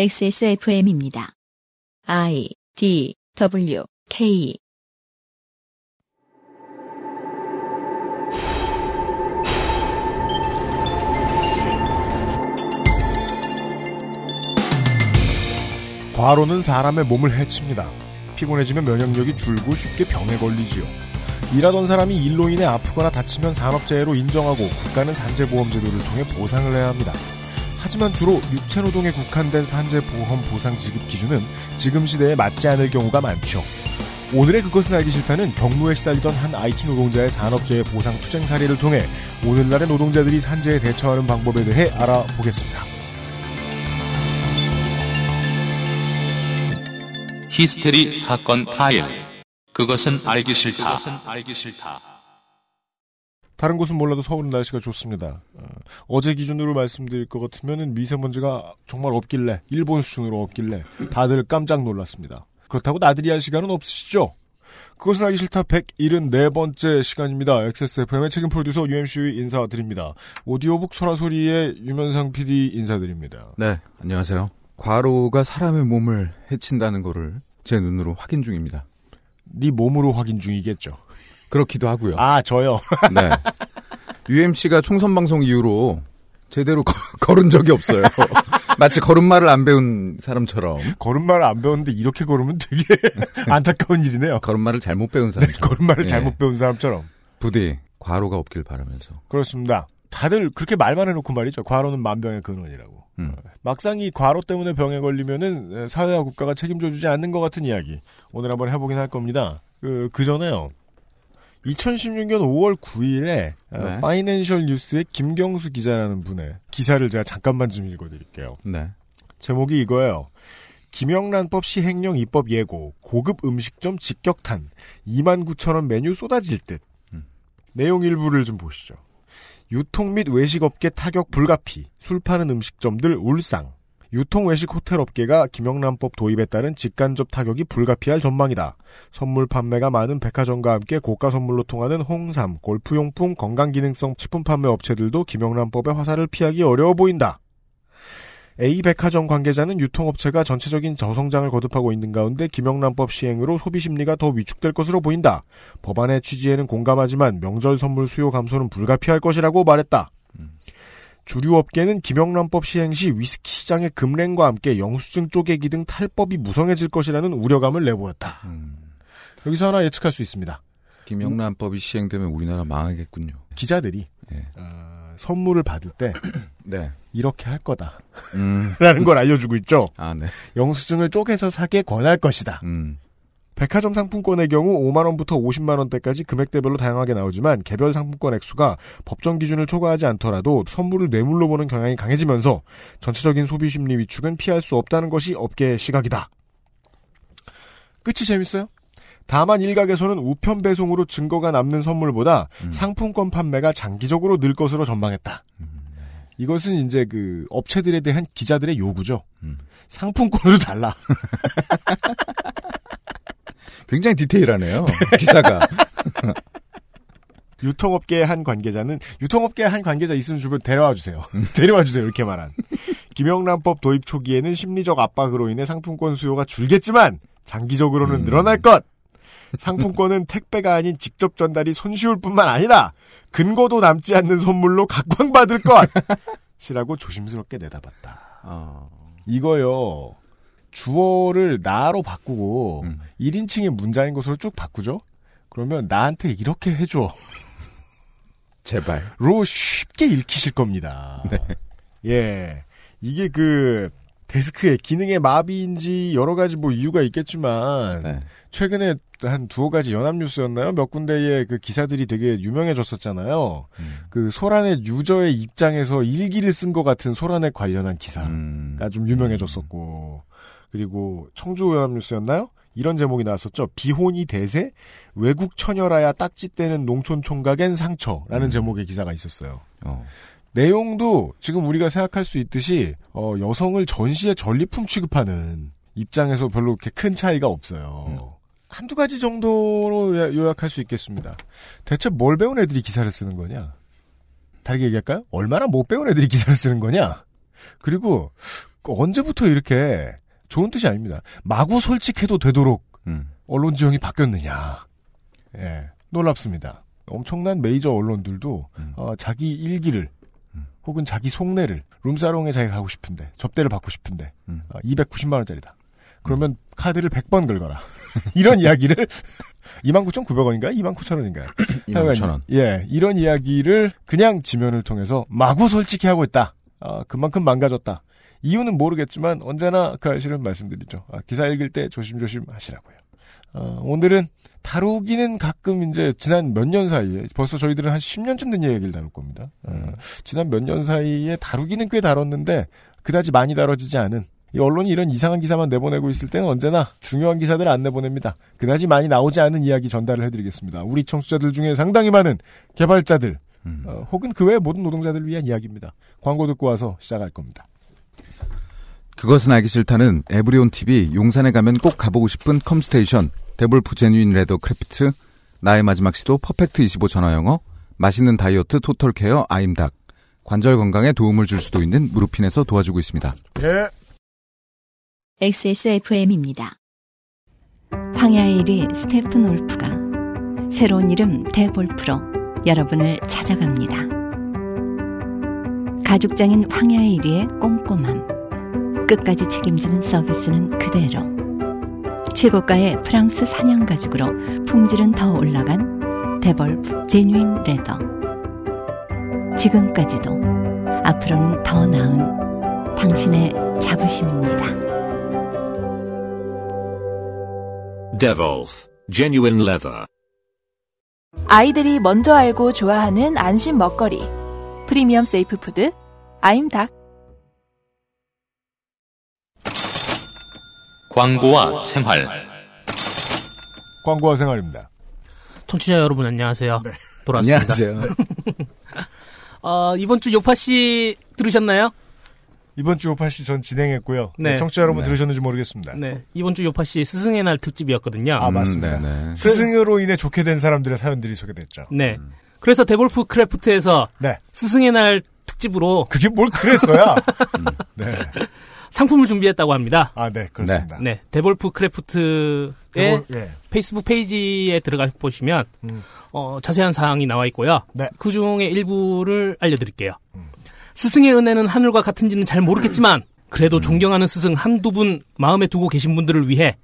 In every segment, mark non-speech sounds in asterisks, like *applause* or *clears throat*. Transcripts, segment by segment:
XSFM입니다. I D W K 과로는 사람의 몸을 해칩니다. 피곤해지면 면역력이 줄고 쉽게 병에 걸리지요. 일하던 사람이 일로 인해 아프거나 다치면 산업재해로 인정하고 국가는 산재보험제도를 통해 보상을 해야 합니다. 하지만 주로 육체노동에 국한된 산재보험 보상 지급 기준은 지금 시대에 맞지 않을 경우가 많죠. 오늘의 그것은 알기 싫다는 경무에 시달리던 한 IT 노동자의 산업재해 보상 투쟁 사례를 통해 오늘날의 노동자들이 산재에 대처하는 방법에 대해 알아보겠습니다. 히스테리 사건 파일. 그것은 알기 싫다. 다 른 곳은 몰라도 서울은 날씨가 좋습니다. 어, 제 기준으로 말씀드릴 것 같으면 미세먼지가 정말 없길래 일본 수준으로 없길래 다들 깜짝 놀랐습니다. 그렇다고 나들이 할 시간은 없으시죠? 그것은 알기 싫다 174번째 시간입니다. XSFM의 책임 프로듀서 UMC 인사드립니다. 오디오북 소라소리의 유면상 PD 인사드립니다. 네, 안녕하세요. 과로가 사람의 몸을 해친다는 거를 제 눈으로 확인 중입니다. 네 몸으로 확인 중이겠죠. 그렇기도 하고요. 아, 저요? *laughs* 네. UMC가 총선 방송 이후로 제대로 거, 걸은 적이 없어요. *laughs* 마치 걸음마를 안 배운 사람처럼. 걸음마를 안 배웠는데 이렇게 걸으면 되게 *laughs* 안타까운 일이네요. 걸음마를 잘못 배운 사람. 네, 걸음마를 네. 잘못 배운 사람처럼. 부디 과로가 없길 바라면서. 그렇습니다. 다들 그렇게 말만 해놓고 말이죠. 과로는 만병의 근원이라고. 음. 막상 이 과로 때문에 병에 걸리면은 사회와 국가가 책임져주지 않는 것 같은 이야기. 오늘 한번 해보긴 할 겁니다. 그, 그 전에요. 2016년 5월 9일에 네. 파이낸셜 뉴스의 김경수 기자라는 분의 기사를 제가 잠깐만 좀 읽어드릴게요. 네. 제목이 이거예요. 김영란법 시행령 입법 예고, 고급 음식점 직격탄, 2만 9천 원 메뉴 쏟아질 듯. 음. 내용 일부를 좀 보시죠. 유통 및 외식업계 타격 불가피, 술 파는 음식점들 울상, 유통 외식 호텔 업계가 김영란법 도입에 따른 직간접 타격이 불가피할 전망이다. 선물 판매가 많은 백화점과 함께 고가 선물로 통하는 홍삼, 골프용품, 건강기능성 식품 판매 업체들도 김영란법의 화살을 피하기 어려워 보인다. A 백화점 관계자는 유통업체가 전체적인 저성장을 거듭하고 있는 가운데 김영란법 시행으로 소비 심리가 더 위축될 것으로 보인다. 법안의 취지에는 공감하지만 명절 선물 수요 감소는 불가피할 것이라고 말했다. 주류 업계는 김영란법 시행 시 위스키 시장의 금랭과 함께 영수증 쪼개기 등 탈법이 무성해질 것이라는 우려감을 내보였다. 음. 여기서 하나 예측할 수 있습니다. 김영란법이 시행되면 우리나라 망하겠군요. 기자들이 네. 어, 선물을 받을 때 *coughs* 네. 이렇게 할 거다. 음. *laughs* 라는 걸 알려주고 있죠. 아, 네. 영수증을 쪼개서 사게 권할 것이다. 음. 백화점 상품권의 경우 5만원부터 50만원대까지 금액대별로 다양하게 나오지만 개별 상품권 액수가 법정 기준을 초과하지 않더라도 선물을 뇌물로 보는 경향이 강해지면서 전체적인 소비 심리 위축은 피할 수 없다는 것이 업계의 시각이다. 끝이 재밌어요? 다만 일각에서는 우편 배송으로 증거가 남는 선물보다 음. 상품권 판매가 장기적으로 늘 것으로 전망했다. 음. 이것은 이제 그 업체들에 대한 기자들의 요구죠. 음. 상품권으로 달라. *laughs* 굉장히 디테일하네요. *laughs* 기사가. *laughs* 유통업계의 한 관계자는 유통업계의 한 관계자 있으면 주변 데려와 주세요. *laughs* 데려와 주세요. 이렇게 말한. 김영란법 도입 초기에는 심리적 압박으로 인해 상품권 수요가 줄겠지만 장기적으로는 음. 늘어날 것. 상품권은 택배가 아닌 직접 전달이 손쉬울 뿐만 아니라 근거도 남지 않는 선물로 각광받을 것. 이라고 조심스럽게 내다봤다. 어... 이거요. 주어를 나로 바꾸고 음. 1인칭의 문자인 것으로 쭉 바꾸죠? 그러면 나한테 이렇게 해줘. 제발. 로 쉽게 읽히실 겁니다. 네. 예. 이게 그, 데스크의 기능의 마비인지 여러 가지 뭐 이유가 있겠지만, 네. 최근에 한 두어 가지 연합뉴스였나요? 몇 군데의 그 기사들이 되게 유명해졌었잖아요. 음. 그 소란의 유저의 입장에서 일기를 쓴 것 같은 소란에 관련한 기사가 음. 좀 유명해졌었고, 그리고 청주연합뉴스였나요? 이런 제목이 나왔었죠. 비혼이 대세 외국 처녀라야 딱지떼는 농촌 총각엔 상처라는 음. 제목의 기사가 있었어요. 어. 내용도 지금 우리가 생각할 수 있듯이 어, 여성을 전시의 전리품 취급하는 입장에서 별로 그렇게 큰 차이가 없어요. 음. 한두 가지 정도로 요약할 수 있겠습니다. 대체 뭘 배운 애들이 기사를 쓰는 거냐? 다르게 얘기할까요? 얼마나 못 배운 애들이 기사를 쓰는 거냐? 그리고 언제부터 이렇게 좋은 뜻이 아닙니다. 마구 솔직해도 되도록 음. 언론 지형이 바뀌었느냐. 예, 놀랍습니다. 엄청난 메이저 언론들도 음. 어, 자기 일기를 혹은 자기 속내를 룸사롱에 자기가 가고 싶은데 접대를 받고 싶은데 음. 어, 290만 원짜리다. 그러면 카드를 100번 긁어라. *laughs* 이런 이야기를 29,900원인가요? 29,000원인가요? 29,000원. 예, 이런 이야기를 그냥 지면을 통해서 마구 솔직히 하고 있다. 아, 그만큼 망가졌다. 이유는 모르겠지만 언제나 그 사실은 말씀드리죠. 아, 기사 읽을 때 조심조심 하시라고요. 어, 오늘은 다루기는 가끔 이제 지난 몇 년 사이에 벌써 저희들은 한 10년쯤 된 얘기를 다룰 겁니다. 어, 지난 몇 년 사이에 다루기는 꽤 다뤘는데 그다지 많이 다뤄지지 않은 이 언론이 이런 이상한 기사만 내보내고 있을 때는 언제나 중요한 기사들을 안 내보냅니다. 그다지 많이 나오지 않은 이야기 전달을 해드리겠습니다. 우리 청취자들 중에 상당히 많은 개발자들 음. 어, 혹은 그 외 모든 노동자들을 위한 이야기입니다. 광고 듣고 와서 시작할 겁니다. 그것은 알기 싫다는 에브리온 TV 용산에 가면 꼭 가보고 싶은 컴스테이션 데볼프 genuine leather craft 나의 마지막 시도 Perfect 25 전화 영어 맛있는 다이어트 total care 아임닭 관절 건강에 도움을 줄 수도 있는 무르핀에서 도와주고 있습니다. 예. XSFM입니다. 황야의 이리 Steppenwolf가 새로운 이름 데볼프로 여러분을 찾아갑니다. 가죽장인 황야의 이리의 꼼꼼함, 끝까지 책임지는 서비스는 그대로. 최고가의 프랑스산 양가죽으로 품질은 더 올라간 데볼프 genuine leather. 지금까지도 앞으로는 더 나은 당신의 자부심입니다. Devolf Genuine Leather. 아이들이 먼저 알고 좋아하는 안심 먹거리. premium safe food 아임닭. 광고와 생활. 광고와 생활입니다. 청취자 여러분 안녕하세요. 돌아왔습니다. 안녕하세요. *laughs* 어, 이번 주 요파 씨 들으셨나요? 이번 주 요파씨 전 진행했고요. 네. 청취자 여러분 네. 들으셨는지 모르겠습니다. 네. 이번 주 요파 씨 스승의 날 특집이었거든요. 아, 맞습니다. 음. 스승으로 인해 좋게 된 사람들의 사연들이 소개됐죠. 네. 그래서 데볼프 craft에서 네. 스승의 날 특집으로 그게 뭘 그래서야? *laughs* 네. 상품을 준비했다고 합니다. 아, 네, 그렇습니다. 네. 데볼프 craft의 그걸- 예. 페이스북 페이지에 들어가 보시면 음. 어, 자세한 사항이 나와 있고요. 네. 그 중에 일부를 알려드릴게요. 스승의 은혜는 하늘과 같은지는 잘 모르겠지만 그래도 존경하는 스승 한두 분 마음에 두고 계신 분들을 위해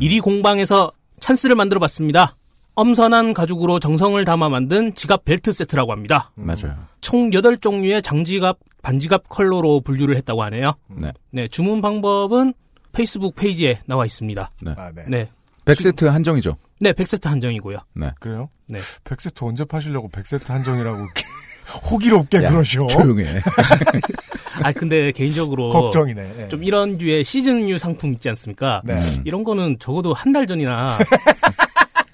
이리 공방에서 찬스를 만들어 봤습니다. 엄선한 가죽으로 정성을 담아 만든 지갑 벨트 세트라고 합니다. 맞아요. 총 8종류의 장지갑, 반지갑 컬러로 분류를 했다고 하네요. 네. 네, 주문 방법은 페이스북 페이지에 나와 있습니다. 아, 네. 네. 100세트 한정이죠. 네, 100세트 한정이고요. 네. 그래요? 네. 100세트 언제 파시려고 100세트 한정이라고 *laughs* 호기롭게 야, 그러셔. 조용해. *laughs* 아, 근데 개인적으로 걱정이네. 예. 좀 이런 류의 시즌류 상품 있지 않습니까? 네. 음. 이런 거는 적어도 한 달 전이나 *laughs*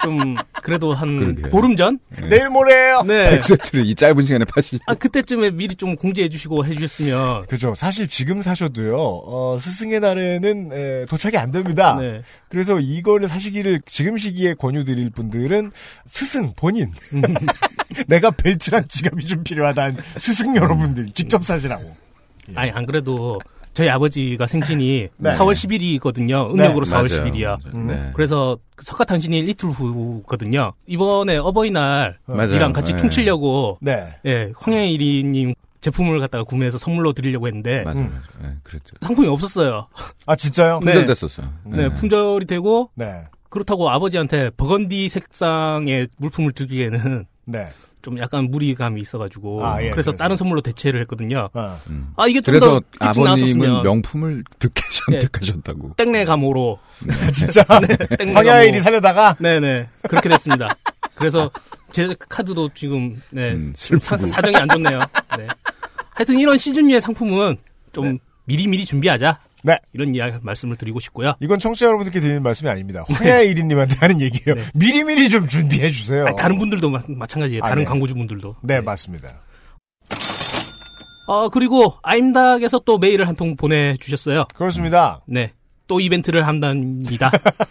좀 그래도 한 그러게요. 보름 전? 내일 모레예요. 네. 100세트를 이 짧은 시간에 파시. 아, 그때쯤에 미리 좀 공지해 주시고 해 주셨으면 그죠. 사실 지금 사셔도요, 어, 스승의 날에는 에, 도착이 안 됩니다. 네. 그래서 이거를 사시기를 지금 시기에 권유드릴 분들은 스승 본인 *laughs* 내가 벨트랑 지갑이 좀 필요하다는 스승 여러분들 직접 사시라고. 아니 안 그래도 저희 아버지가 생신이 *laughs* 네. 4월 10일이거든요. 음력으로 4월 맞아요. 10일이야. 맞아요. 네. 그래서 석가탄신일 이틀 후거든요. 이번에 어버이날이랑 맞아요. 같이 네. 퉁치려고 네. 예, 황영일이님 제품을 갖다가 구매해서 선물로 드리려고 했는데 맞아요. 음. 네, 그랬죠. 상품이 없었어요. 아 진짜요? 네. 품절됐었어요. 네, 품절이 되고 네. 그렇다고 아버지한테 버건디 색상의 물품을 드리기에는 네. 좀 약간 무리감이 있어가지고 아, 예, 그래서 그래서. 다른 선물로 대체를 했거든요. 어. 음. 아 이게 좀 그래서 더 아버님은 나왔었으면 명품을 득하셨, 네. 득하셨다고. 땡내 감호로 *laughs* 진짜 *laughs* 땡내 황야일이 살려다가 네네 그렇게 됐습니다. 그래서 제 카드도 지금 네 음, 사, 슬프고. 사정이 안 좋네요. 네. 하여튼 이런 시즌류의 상품은 좀 미리미리 준비하자. 네. 이런 이야기 말씀을 드리고 싶고요. 이건 청취자 여러분들께 드리는 말씀이 아닙니다. 황야일이님한테 하는 얘기예요. 네. 미리미리 좀 준비해 주세요. 아니, 다른 분들도 마, 마찬가지예요. 아, 다른 네. 광고주분들도. 네 맞습니다. 어 그리고 아임닭에서 또 메일을 한 통 보내주셨어요. 그렇습니다. 네. 또 이벤트를 한답니다.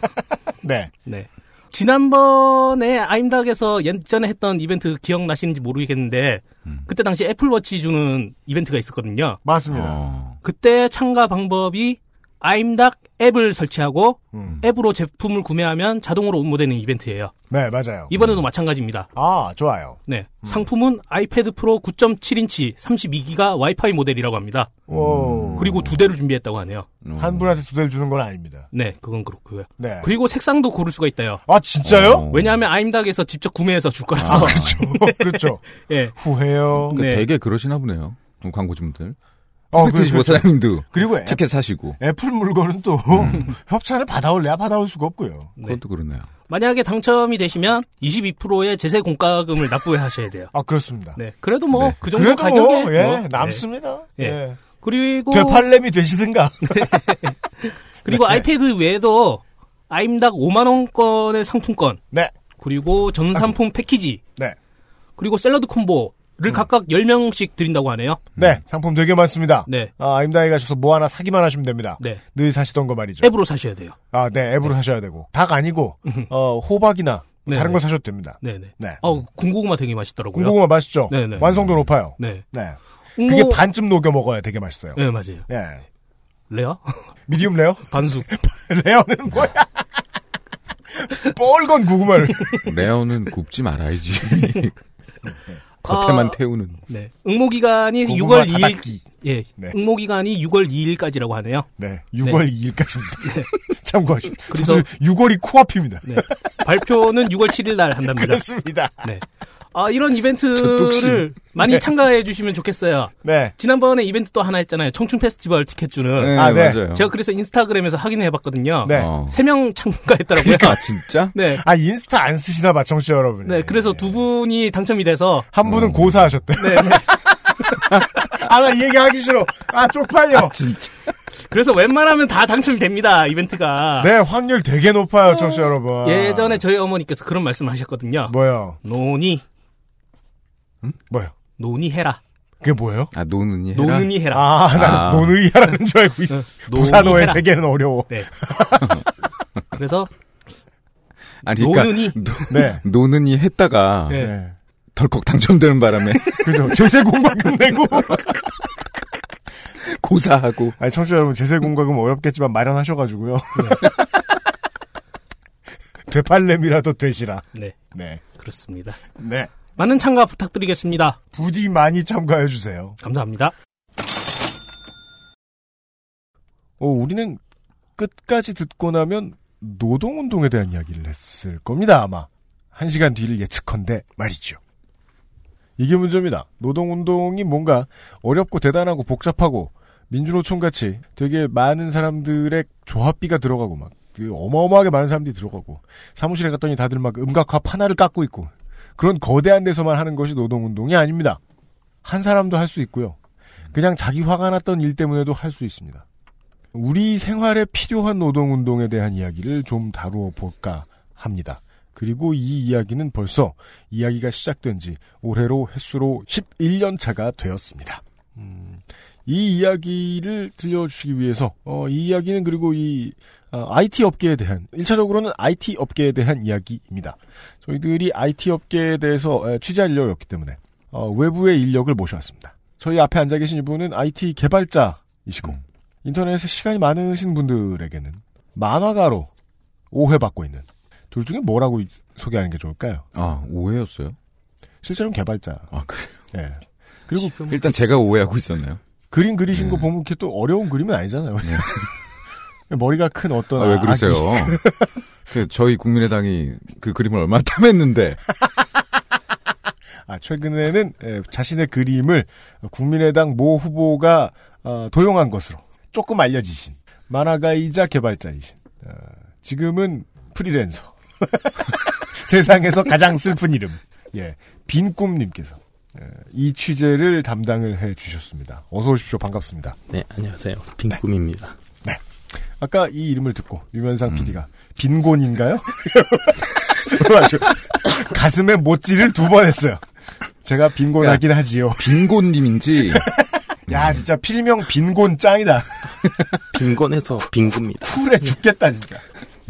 *laughs* 네. 네. 지난번에 아임닭에서 예전에 했던 이벤트 기억나시는지 모르겠는데 음. 그때 당시 애플워치 주는 이벤트가 있었거든요. 맞습니다. 어. 그때 참가 방법이 아임닭 앱을 설치하고 음. 앱으로 제품을 구매하면 자동으로 응모되는 이벤트예요. 네, 맞아요. 이번에도 마찬가지입니다. 아, 좋아요. 네. 상품은 아이패드 프로 9.7인치 32기가 와이파이 모델이라고 합니다. 오. 그리고 두 대를 준비했다고 하네요. 한 분한테 두 대를 주는 건 아닙니다. 네, 그건 그렇고요. 네. 그리고 색상도 고를 수가 있다요. 아, 진짜요? 어. 왜냐하면 아임닭에서 직접 구매해서 줄 거라서. 그렇죠. *laughs* 그렇죠. 예. 후해요. 그러니까 네. 되게 그러시나 보네요. 광고주분들. 어, 25 그렇죠. 사장님도 그리고 애, 티켓 사시고. 애플 물건은 또 *laughs* 협찬을 받아올래야 받아올 수가 없고요. 네. 그것도 그러네요. 만약에 당첨이 되시면 22%의 제세 공과금을 납부하셔야 돼요. 아, 그렇습니다. 네. 그래도 뭐 네. 그 정도 그래도 가격에 뭐, 예, 뭐, 네. 남습니다. 예. 예. 그리고 되팔렘이 되시든가. *laughs* 그리고 네. 아이패드 외에도 아임닭 5만 원권의 상품권 네. 그리고 전상품 패키지 네. 그리고 샐러드 콤보 를 각각 10명씩 드린다고 하네요. 네, 상품 되게 많습니다. 네. 아, 임다이 가셔서 뭐 하나 사기만 하시면 됩니다. 네. 늘 사시던 거 말이죠. 앱으로 사셔야 돼요. 아, 네, 앱으로 사셔야 되고. 닭 아니고, 어, 호박이나 네, 다른 네. 거 사셔도 됩니다. 네네. 네. 어, 군고구마 되게 맛있더라고요. 군고구마 맛있죠? 네네. 완성도 높아요. 네. 네. 그게 반쯤 녹여 먹어야 되게 맛있어요. 네, 맞아요. 예. rare? medium rare? *laughs* 반숙. *laughs* rare는 뭐야? *laughs* 뻘건 고구마를. rare는 굽지 말아야지. 겉에만 아, 태우는. 네. 응모 기간이 고구마 6월 2일. 다닥기. 예. 네. 응모 기간이 6월 2일까지라고 하네요. 네. 6월 2일까지입니다. *laughs* 참고하시고. 그래서- 6월이 코앞입니다. 네. 발표는 6월 7일 날 한답니다. *laughs* 그렇습니다. 네. 아, 이런 이벤트를. 많이 네. 참가해 주시면 좋겠어요. 네. 지난번에 이벤트 또 하나 했잖아요. 청춘 페스티벌 티켓 주는. 네, 아, 네. 맞아요. 제가 그래서 인스타그램에서 확인해 봤거든요. 네. 어. 3명 참가했더라고요. 아, 진짜? *laughs* 네. 아, 인스타 안 쓰시나 봐, 청취자 여러분. 네, 그래서 두 분이 당첨이 돼서 한 분은 어. 고사하셨대. 네, 네. *laughs* 아, 나 이 얘기 하기 싫어. 아, 쪽팔려. 진짜. 그래서 웬만하면 다 당첨이 됩니다. 이벤트가. 네, 확률 되게 높아요, 청취자 여러분. 예전에 저희 어머니께서 그런 말씀을 하셨거든요. 뭐요? 노 니 뭐요? 노니 해라. 그게 뭐예요? 아, 노는이 해라? 노는이 해라. 아, 나는 아. 노느이하라는 줄 알고. 있- 노니 부산어의 해라. 세계는 어려워. 네. *laughs* 그래서 아니, 그러니까 노는이 네. 노는이 했다가 네. 네. 덜컥 당첨되는 바람에 *laughs* 그죠. 제세 공과금 내고. *laughs* 고사하고 아니, 청취자 여러분, 제세 공과금 어렵겠지만 마련하셔가지고요. 되팔렘이라도 되시라. 네, 네. 그렇습니다. 네. 많은 참가 부탁드리겠습니다. 부디 많이 참가해 주세요. 감사합니다. 어, 우리는 끝까지 듣고 나면 노동운동에 대한 이야기를 했을 겁니다, 아마. 한 시간 뒤를 예측컨대 말이죠. 이게 문제입니다. 노동운동이 뭔가 어렵고 대단하고 복잡하고 민주노총같이 되게 많은 사람들의 조합비가 들어가고 막 그 어마어마하게 많은 사람들이 들어가고 사무실에 갔더니 다들 막 음각화 판화를 깎고 있고 그런 거대한 데서만 하는 것이 노동운동이 아닙니다. 한 사람도 할 수 있고요. 그냥 자기 화가 났던 일 때문에도 할 수 있습니다. 우리 생활에 필요한 노동운동에 대한 이야기를 좀 다루어 볼까 합니다. 그리고 이 이야기는 벌써 이야기가 시작된 지 올해로 횟수로 11년 차가 되었습니다. 음, 이 이야기를 들려주시기 위해서, 어, 이 이야기는 그리고 이, 어, IT 업계에 대한, 1차적으로는 IT 업계에 대한 이야기입니다. 저희들이 IT 업계에 대해서 에, 취재할 인력이었기 때문에, 어, 외부의 인력을 모셔왔습니다. 저희 앞에 앉아 계신 이분은 IT 개발자이시고, 인터넷에 시간이 많으신 분들에게는 만화가로 오해받고 있는 둘 중에 뭐라고 이- 소개하는 게 좋을까요? 아, 오해였어요? 실제로는 개발자. 아, 그래요? 예. 그리고 일단 제가 오해하고 있었네요. 그림 그리신 거 네. 보면 이렇게 또 어려운 그림은 아니잖아요. *laughs* 머리가 큰 어떤 아, 왜. 그러세요? *laughs* 그 저희 국민의당이 그 그림을 얼마나 탐했는데. *laughs* 아, 최근에는 에, 자신의 그림을 국민의당 모 후보가 어, 도용한 것으로 조금 알려지신 만화가이자 개발자이신 어, 지금은 프리랜서 세상에서 가장 슬픈 이름 예 빈꿈님께서 예, 이 취재를 담당을 해 주셨습니다. 어서 오십시오. 반갑습니다. 네, 안녕하세요. 빈꿈입니다. 아까 이 이름을 듣고 유면상 PD가 빈곤인가요? *laughs* 가슴에 못질을 두 번 했어요. 제가 빈곤하긴 하지요. 빈곤님인지 *laughs* 야 진짜 필명 빈곤 짱이다. 빈곤해서 빈굽니다. 쿨해 죽겠다 진짜.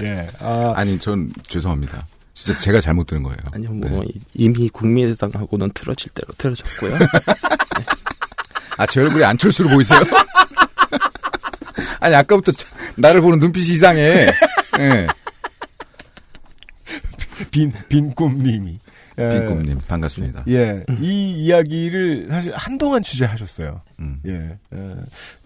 예. 아, 아니 전 죄송합니다. 진짜 제가 잘못 들은 거예요. 아니요, 뭐 네. 이미 국민의당하고는 틀어질 대로 틀어졌고요. *laughs* 아, 제 얼굴이 안철수로 보이세요? *laughs* 아니 아까부터 나를 보는 눈빛이 이상해. 예. 빈 빈꿈님이 예, 빈꿈님 반갑습니다. 예, 이 이야기를 사실 한동안 취재하셨어요. 음. 예,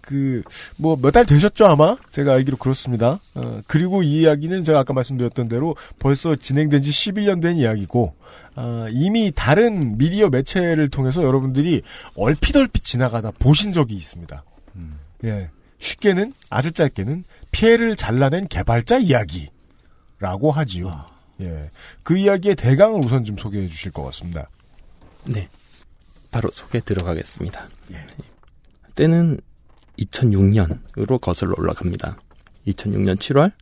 그뭐 몇 달 되셨죠 아마 제가 알기로 그렇습니다. 어, 그리고 이 이야기는 제가 아까 말씀드렸던 대로 벌써 진행된 지 11년 된 이야기고 아, 이미 다른 미디어 매체를 통해서 여러분들이 얼핏얼핏 지나가다 보신 적이 있습니다. 예, 쉽게는 아주 짧게는 피해를 잘라낸 개발자 이야기라고 하지요. 예, 그 이야기의 대강을 우선 좀 소개해 주실 것 같습니다. 네. 바로 소개 들어가겠습니다. 예. 때는 2006년으로 거슬러 올라갑니다. 2006년 7월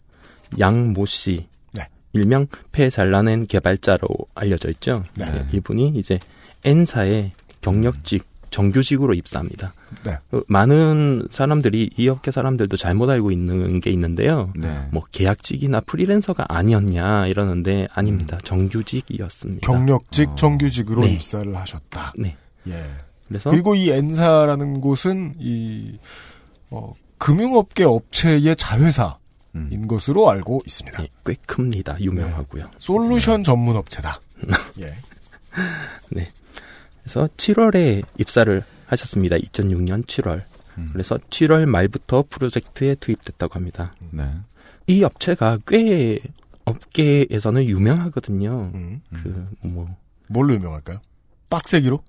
양모 씨 네. 일명 폐 잘라낸 개발자로 알려져 있죠. 네. 네, 이분이 이제 N사의 경력직 정규직으로 입사합니다. 네. 그 많은 사람들이 이 업계 사람들도 잘못 알고 있는 게 있는데요. 네. 뭐 계약직이나 프리랜서가 아니었냐 이러는데 아닙니다. 정규직이었습니다. 경력직 어. 정규직으로 네. 입사를 하셨다. 네. 예. 그래서 그리고 이 N사라는 곳은 이 어, 금융업계 업체의 자회사인 음. 것으로 알고 있습니다. 네, 꽤 큽니다. 유명하고요. 솔루션 전문 업체다. *laughs* 예. 그래서 7월에 입사를 하셨습니다. 2006년 7월. 음. 그래서 7월 말부터 프로젝트에 투입됐다고 합니다. 네. 이 업체가 꽤 업계에서는 유명하거든요. 음. 그뭐안 뭘로 유명할까요? 빡세기로?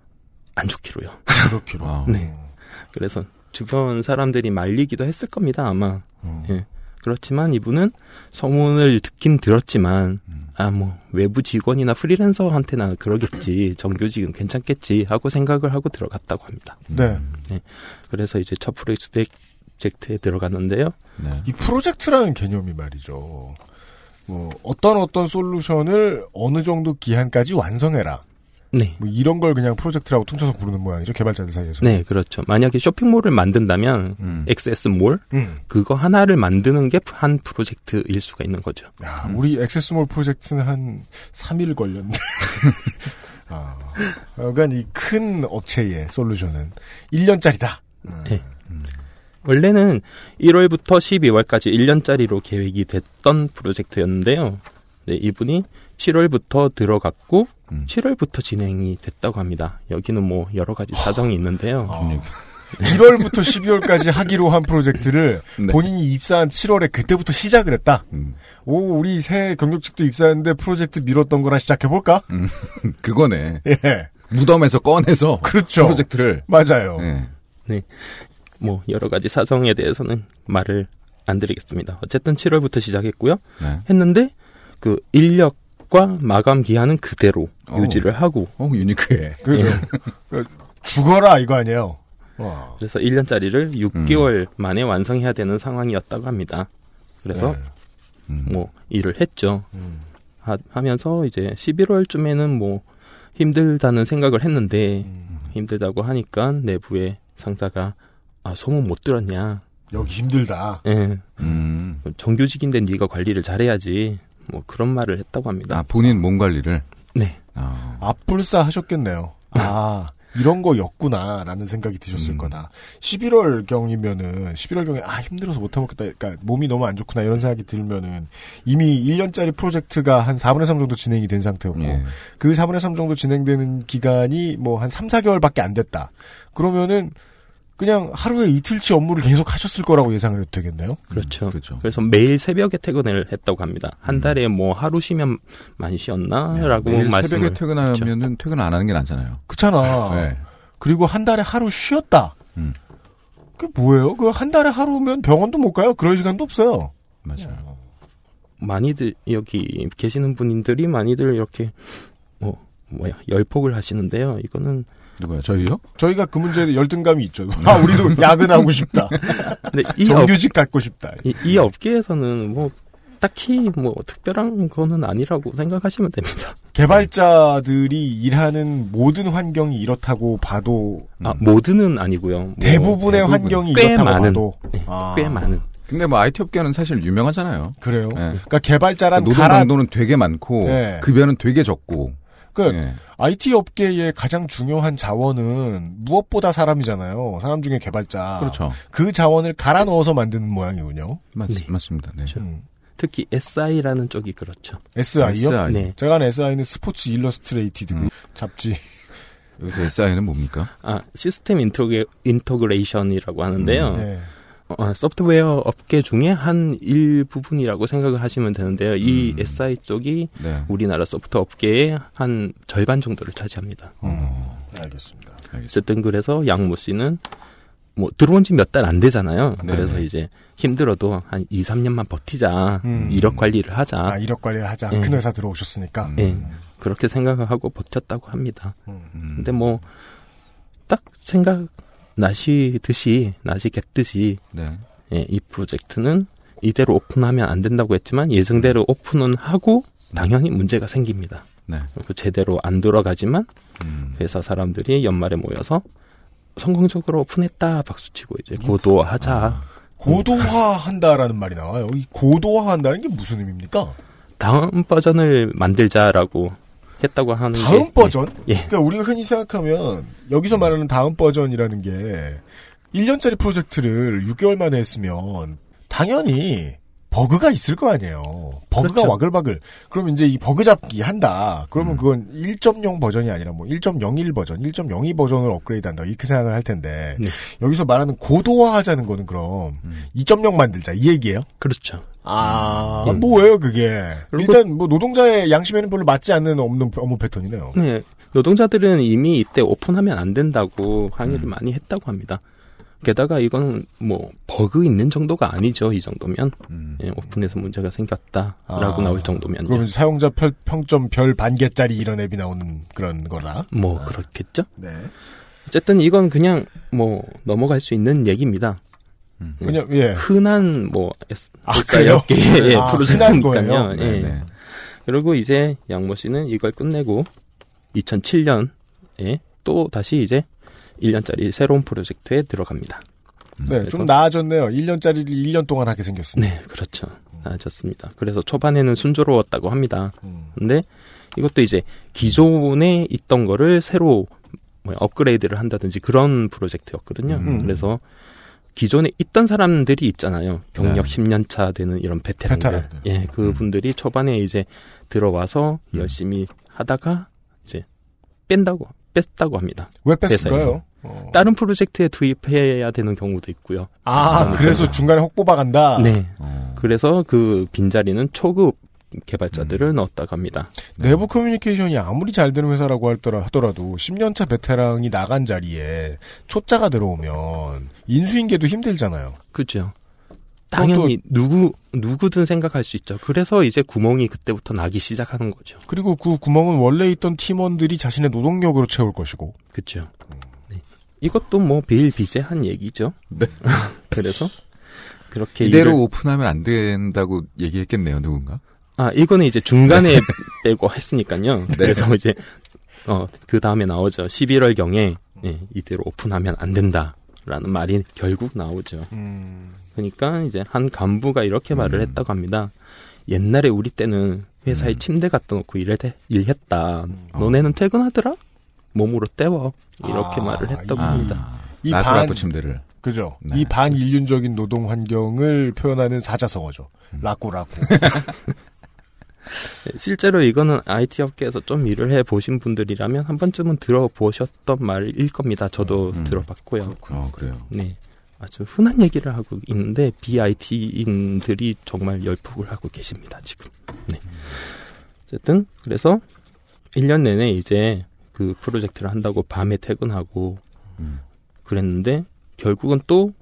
좋기로요. 그렇기로. 아. *laughs* 네. 그래서 주변 사람들이 말리기도 했을 겁니다. 아마. 음. 예. 그렇지만 이분은 소문을 듣긴 들었지만 음. 아 뭐 외부 직원이나 프리랜서한테나 그러겠지 정규직은 괜찮겠지 하고 생각을 하고 들어갔다고 합니다. 네. 그래서 이제 첫 프로젝트에 들어갔는데요. 네. 이 프로젝트라는 개념이 말이죠. 뭐 어떤 어떤 솔루션을 어느 정도 기한까지 완성해라. 네. 뭐 이런 걸 그냥 프로젝트라고 퉁쳐서 부르는 모양이죠. 개발자들 사이에서. 네, 그렇죠. 만약에 쇼핑몰을 만든다면 음. XS몰 음. 그거 하나를 만드는 게 한 프로젝트일 수가 있는 거죠. 야, 우리 액세스몰 프로젝트는 한 3일 걸렸네. *laughs* 아, 여간 이큰 업체의 솔루션은 1년짜리다. 네. 원래는 1월부터 12월까지 1년짜리로 계획이 됐던 프로젝트였는데요. 네, 이분이 7월부터 들어갔고 음. 7월부터 진행이 됐다고 합니다. 여기는 뭐 여러 가지 사정이 있는데요. 어, 1월부터 12월까지 하기로 한 프로젝트를 네. 본인이 입사한 7월에 그때부터 시작을 했다. 음. 오, 우리 새 경력직도 입사했는데 프로젝트 미뤘던 거나 시작해볼까? *laughs* 그거네. 예. 무덤에서 꺼내서 그렇죠. 프로젝트를 맞아요. 네. 뭐 여러 가지 사정에 대해서는 말을 안 드리겠습니다. 어쨌든 7월부터 시작했고요. 네. 했는데 그 인력 과 마감 기한은 그대로 어. 유지를 하고 어 유니크해. 그죠. 그, 죽어라, 이거 아니에요. 와. 그래서 1년짜리를 6개월 만에 완성해야 되는 상황이었다고 합니다. 그래서 네. 음. 뭐 일을 했죠. 음. 하, 하면서 이제 11월쯤에는 뭐 힘들다는 생각을 했는데 음. 힘들다고 하니까 내부의 상사가 아 소문 못 들었냐? 여기 힘들다. 예, 음. 정규직인데 네가 관리를 잘해야지. 뭐 그런 말을 했다고 합니다. 아 본인 몸 관리를. 네, 아. 앞불싸 하셨겠네요. 아, *laughs* 이런 거였구나 라는 생각이 드셨을 음. 거다. 11월 경이면은 11월 경에 아 힘들어서 못 해먹겠다. 그러니까 몸이 너무 안 좋구나 이런 생각이 들면은 이미 1년짜리 프로젝트가 한 4분의 3 정도 진행이 된 상태였고 예. 그 4분의 3 정도 진행되는 기간이 뭐 한 3, 4개월밖에 안 됐다. 그러면은 그냥 하루에 이틀치 업무를 계속 하셨을 거라고 예상을 해도 되겠네요. 그렇죠. 그렇죠. 그래서 매일 새벽에 퇴근을 했다고 합니다. 한 음. 달에 뭐 하루 쉬면 많이 쉬었나라고 매일 말씀을 새벽에 퇴근하면은 퇴근 안 하는 게 낫잖아요. 그렇잖아. 네. 그리고 한 달에 하루 쉬었다. 음. 그게 뭐예요? 그 한 달에 하루면 병원도 못 가요. 그럴 시간도 없어요. 맞아요. 많이들 여기 계시는 분들이 많이들 이렇게 뭐 뭐야 열폭을 하시는데요. 이거는 누가요? 저희요? 저희가 그 문제에 열등감이 있죠. 아, 우리도 *laughs* 야근하고 싶다. 근데 이, 업, 정규직 갖고 싶다. 이, 이 업계에서는 뭐 딱히 뭐 특별한 거는 아니라고 생각하시면 됩니다. 개발자들이 일하는 모든 환경이 이렇다고 봐도 아 모두는 아니고요. 뭐 대부분의 대부분. 환경이 꽤 이렇다고 많은 봐도 네, 아. 꽤 많은 근데 뭐 IT 업계는 사실 유명하잖아요. 그래요. 네. 그러니까 개발자란 노동 가라 강도는 되게 많고 네. 급여는 되게 적고 그 예. IT 업계의 가장 중요한 자원은 무엇보다 사람이잖아요. 사람 중에 개발자. 그렇죠. 그 자원을 갈아 넣어서 만드는 모양이군요. 맞, 네. 맞습니다. 네. 음. 특히 SI라는 쪽이 그렇죠. SI요? SI. 네. 제가 아는 SI는 Sports Illustrated 음. 잡지. 여기서 SI는 뭡니까? 아, system integ, integration이라고 하는데요. 네. 어, 소프트웨어 업계 중에 한 일부분이라고 생각을 하시면 되는데요. 이 음. SI 쪽이 네. 우리나라 소프트 업계의 한 절반 정도를 차지합니다. 음, 알겠습니다. 알겠습니다. 어쨌든 그래서 양모 씨는 뭐 들어온 지 몇 달 안 되잖아요. 네네. 그래서 이제 힘들어도 한 2, 3년만 버티자. 음. 이력 관리를 하자. 아, 이력 관리를 하자. 예. 큰 회사 들어오셨으니까. 예. 그렇게 생각을 하고 버텼다고 합니다. 음. 음. 근데 뭐 딱 생각 나시듯이 나시겠듯이 네. 예, 이 프로젝트는 이대로 오픈하면 안 된다고 했지만 예정대로 오픈은 하고 당연히 문제가 생깁니다. 네. 그리고 제대로 안 돌아가지만 음. 회사 사람들이 연말에 모여서 성공적으로 오픈했다 박수치고 이제 고도화하자. 고도화한다라는 말이 나와요. 이 고도화한다는 게 무슨 의미입니까? 다음 버전을 만들자라고 했다고 하는 다음 게 버전? 예. 그러니까 우리가 흔히 생각하면 여기서 말하는 다음 버전이라는 게 1년짜리 프로젝트를 6개월 만에 했으면 당연히 버그가 있을 거 아니에요. 버그가 그렇죠. 와글와글. 그럼 이제 이 버그 잡기 한다. 그러면 음. 그건 1.0 버전이 아니라 뭐 1.01 버전, 1.02 버전을 업그레이드 한다. 이렇게 생각을 할 텐데 네. 여기서 말하는 고도화 하자는 거는 그럼 음. 2.0 만들자 이 얘기예요? 그렇죠. 아, 예. 뭐예요 그게? 일단 뭐 노동자의 양심에는 별로 맞지 않는 없는 업무 패턴이네요. 네. 노동자들은 이미 이때 오픈하면 안 된다고 항의를 음. 많이 했다고 합니다. 게다가 이건 뭐 버그 있는 정도가 아니죠. 이 정도면 음. 예, 오픈해서 문제가 생겼다라고 아, 나올 정도면요. 그러면 사용자 평, 평점 별 반 개짜리 이런 앱이 나오는 그런 거라. 뭐 아. 그렇겠죠. 네. 어쨌든 이건 그냥 뭐 넘어갈 수 있는 얘기입니다. 음. 그냥 예. 흔한 뭐 S, 아? 업계의 예, 아, 프로젝트니까요. 거예요? 예. 네. 네. 그리고 이제 양모 씨는 이걸 끝내고 2007년에 또 다시 이제 1년짜리 새로운 프로젝트에 들어갑니다. 네, 좀 나아졌네요. 1년짜리를 1년 동안 하게 생겼습니다. 네, 그렇죠. 나아졌습니다. 그래서 초반에는 순조로웠다고 합니다. 음. 근데 이것도 이제 기존에 있던 거를 새로 뭐 업그레이드를 한다든지 그런 프로젝트였거든요. 음. 그래서 기존에 있던 사람들이 있잖아요. 경력 네. 10년 차 되는 이런 베테랑들. 베테랑들. 예, 그분들이 초반에 이제 들어와서 음. 열심히 하다가 이제 뺀다고 뺐다고 합니다. 왜 뺐을까요? 어. 다른 프로젝트에 투입해야 되는 경우도 있고요. 아, 그래서 중간에 혹 뽑아간다? 네. 어. 그래서 그 빈자리는 초급 개발자들을 넣었다고 합니다. 내부 커뮤니케이션이 아무리 잘 되는 회사라고 하더라도 10년차 베테랑이 나간 자리에 초짜가 들어오면 인수인계도 힘들잖아요. 그죠. 당연히 누구 누구든 생각할 수 있죠. 그래서 이제 구멍이 그때부터 나기 시작하는 거죠. 그리고 그 구멍은 원래 있던 팀원들이 자신의 노동력으로 채울 것이고. 그죠. 네. 이것도 뭐 비일비재한 얘기죠. 네. *laughs* 그래서 그렇게 이대로 일을- 오픈하면 안 된다고 얘기했겠네요, 누군가. 아 이거는 이제 중간에 *laughs* 빼고 했으니까요. 네. 그래서 이제 어 그 다음에 나오죠. 11월 경에 예, 이대로 오픈하면 안 된다라는 말이 결국 나오죠. 그러니까 이제 한 간부가 이렇게 말을 음. 했다고 합니다. 옛날에 우리 때는 회사에 음. 침대 갖다 놓고 일해, 일했다. 어. 너네는 퇴근하더라? 몸으로 때워. 이렇게 아, 말을 했다고 이- 합니다. 이 반, 침대를. 그죠. 네. 이 반인륜적인 노동 환경을 표현하는 사자성어죠. 음. 라꾸라꾸. 네, *laughs* 실제로 이거는 IT 업계에서 좀 일을 해 보신 분들이라면 한 번쯤은 들어보셨던 말일 겁니다. 저도 음. 들어봤고요. 어, 그래요. 네. 아주 흔한 얘기를 하고 있는데 BIT인들이 정말 열폭을 하고 계십니다, 지금. 네. 어쨌든 그래서 1년 내내 이제 그 프로젝트를 한다고 밤에 퇴근하고 음. 그랬는데 결국은 또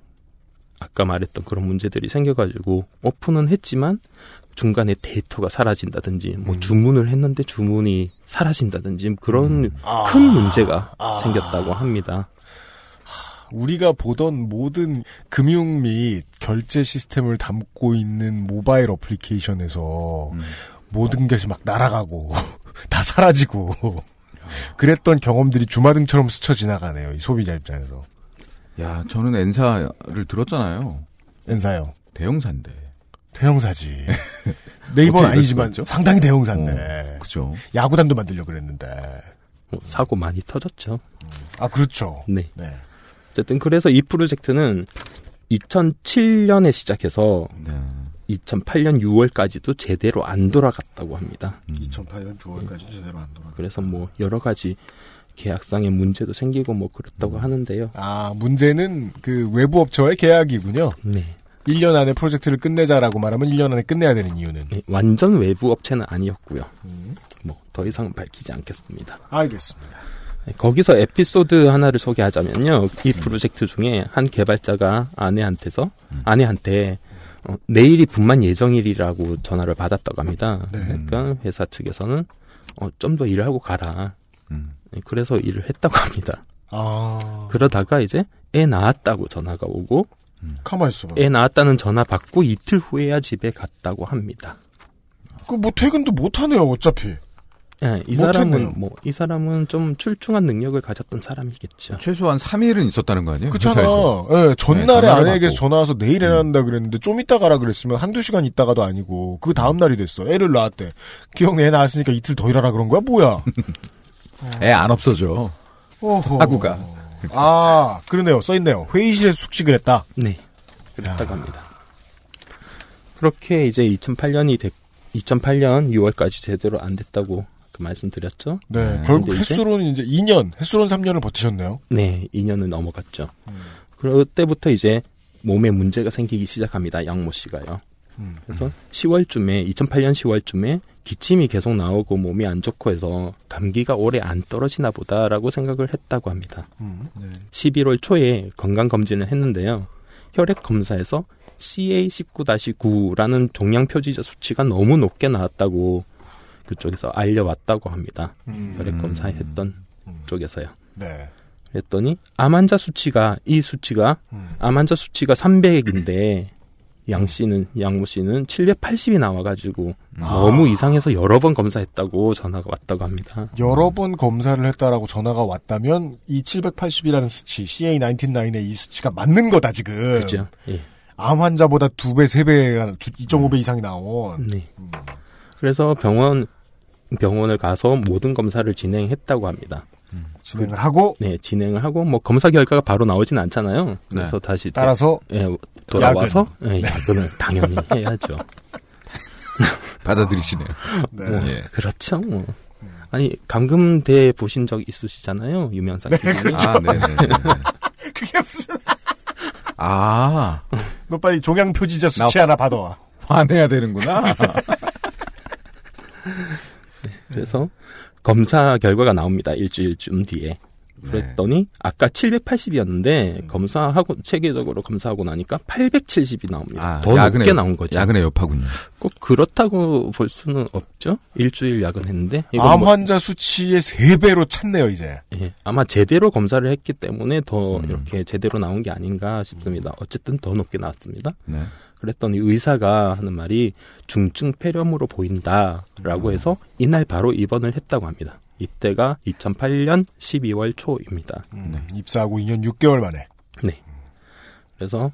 아까 말했던 그런 문제들이 생겨가지고 오픈은 했지만 중간에 데이터가 사라진다든지 뭐 음. 주문을 했는데 주문이 사라진다든지 그런 아. 큰 문제가 아. 생겼다고 합니다. 우리가 보던 모든 금융 및 결제 시스템을 담고 있는 모바일 어플리케이션에서 음. 모든 것이 막 날아가고 *laughs* 다 사라지고 그랬던 경험들이 주마등처럼 스쳐 지나가네요. 이 소비자 입장에서. 야, 저는 엔사를 들었잖아요. 엔사요. 대형사인데. 대형사지. 네이버는 아니지만 상당히 대형사인데. 어, 그죠. 야구단도 만들려고 그랬는데. 뭐 사고 많이 터졌죠. 아, 그렇죠. 네. 네. 어쨌든 그래서 이 프로젝트는 2007년에 시작해서 네. 2008년 6월까지도 제대로 안 돌아갔다고 합니다. 2008년 6월까지 제대로 안 돌아. 그래서 뭐 여러 가지 계약상의 문제도 생기고 뭐 그렇다고 하는데요. 아, 문제는 그 외부 업체와의 계약이군요. 네. 1년 안에 프로젝트를 끝내자라고 말하면 1년 안에 끝내야 되는 이유는. 네, 완전 외부 업체는 아니었고요. 음. 뭐더 이상 밝히지 않겠습니다. 알겠습니다. 네, 거기서 에피소드 하나를 소개하자면요. 이 프로젝트 중에 한 개발자가 아내한테서 아내한테 어, 내일이 분만 예정일이라고 전화를 받았다고 합니다. 네. 그러니까 회사 측에서는 어, 좀 더 일을 하고 가라. 음. 네, 그래서 일을 했다고 합니다. 아, 그러다가 이제 애 낳았다고 전화가 오고 가만 있어 봐. 애 낳았다는 전화 받고 이틀 후에야 집에 갔다고 합니다. 그 뭐 퇴근도 못 하네요, 어차피. 예, 이 못했네요. 사람은 뭐 이 사람은 좀 출중한 능력을 가졌던 사람이겠죠. 최소한 3일은 있었다는 거 아니에요? 그렇잖아. 회사에서. 예, 전날에 네, 받고. 전화 와서 내일 해난다 그랬는데 좀 이따 가라 그랬으면 한두 시간 있다가도 아니고 그 다음 날이 됐어. 애를 낳았대. 기억 애 낳았으니까 이틀 더 일하라 그런 거야? 뭐야? *laughs* 애 안 없어져. 하구가. 아, 그러네요. 써있네요. 회의실에서 숙식을 했다. 네. 그랬다고 합니다. 그렇게 이제 2008년이 됐, 2008년 6월까지 제대로 안 됐다고 그 말씀드렸죠. 네, 네. 결국 근데 이제- 횟수로는 이제 2년, 횟수로는 3년을 버티셨네요. 네, 2년은 넘어갔죠. 그때부터 이제 몸에 문제가 생기기 시작합니다. 양모 씨가요. 음. 그래서 10월쯤에 2008년 10월쯤에 기침이 계속 나오고 몸이 안 좋고 해서 감기가 오래 안 떨어지나 보다라고 생각을 했다고 합니다. 음. 11월 초에 건강 검진을 했는데요. 혈액 검사에서 CA19-9라는 종양 표지자 수치가 너무 높게 나왔다고 그쪽에서 알려왔다고 합니다. 음. 혈액 검사했던 쪽에서요. 네. 그랬더니 암 환자 수치가 이 수치가 음. 암 환자 수치가 300인데 양 씨는 양모 씨는 780이 나와가지고 너무 이상해서 여러 번 검사했다고 전화가 왔다고 합니다. 여러 번 검사를 했다라고 전화가 왔다면 이 780이라는 수치, CA199의 이 수치가 맞는 거다 지금. 그죠? 예. 암 환자보다 두 배, 세 배가 2.5배 이상이 나온. 네. 그래서 병원 병원을 가서 모든 검사를 진행했다고 합니다. 진행을 하고 네, 진행을 하고 뭐 검사 결과가 바로 나오진 않잖아요. 그래서 다시 되- 따라서 예, 돌아와서 예, 야근을 당연히 *laughs* 해야죠. 받아들이시네요. 네. 뭐, 예. 그렇죠. 뭐. 아니 감금돼 보신 적 있으시잖아요, 유명상 네, 아, 네네. *laughs* 그게 무슨 아, 너 빨리 종양 표지자 수치 나- 하나 받아와. 화내야 되는구나. *laughs* 그래서 검사 결과가 나옵니다. 일주일쯤 뒤에. 그랬더니 아까 780이었는데 검사하고 체계적으로 검사하고 나니까 870이 나옵니다. 아, 더 야근의 높게 여- 나온 거죠. 야근의 여파군요. 꼭 그렇다고 볼 수는 없죠. 일주일 야근했는데 이건 암 뭐- 환자 수치의 세 배로 찼네요 이제. 예, 아마 제대로 검사를 했기 때문에 더 음. 이렇게 제대로 나온 게 아닌가 싶습니다. 어쨌든 더 높게 나왔습니다. 네. 그랬더니 의사가 하는 말이 중증 폐렴으로 보인다라고 해서 이날 바로 입원을 했다고 합니다. 이때가 2008년 12월 초입니다. 음, 입사하고 2년 6개월 만에. 네. 그래서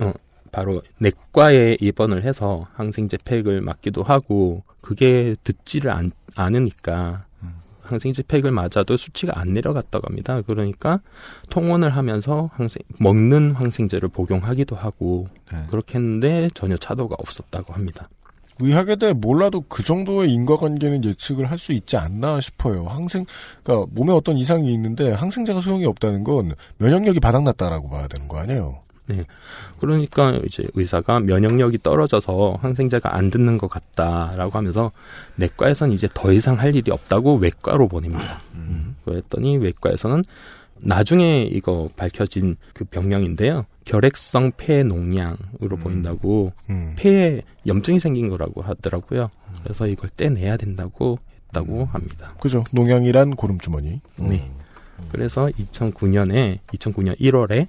어, 바로 내과에 입원을 해서 항생제 팩을 맞기도 하고 그게 듣지를 않, 않으니까 항생제 팩을 맞아도 수치가 안 내려갔다고 합니다. 그러니까 통원을 하면서 항생 먹는 항생제를 복용하기도 하고 네. 그렇게 했는데 전혀 차도가 없었다고 합니다. 의학에 대해 몰라도 그 정도의 인과관계는 예측을 할 수 있지 않나 싶어요. 항생, 그러니까 몸에 어떤 이상이 있는데 항생제가 소용이 없다는 건 면역력이 바닥났다라고 봐야 되는 거 아니에요? 네. 그러니까 이제 의사가 면역력이 떨어져서 항생제가 안 듣는 것 같다라고 하면서 내과에선 이제 더 이상 할 일이 없다고 외과로 보냅니다. 그랬더니 외과에서는 나중에 이거 밝혀진 그 병명인데요. 결핵성 폐 농양으로 보인다고 음. 폐에 염증이 생긴 거라고 하더라고요. 그래서 이걸 떼내야 된다고 했다고 합니다. 그죠. 농양이란 고름주머니. 네. 그래서 2009년에 2009년 1월에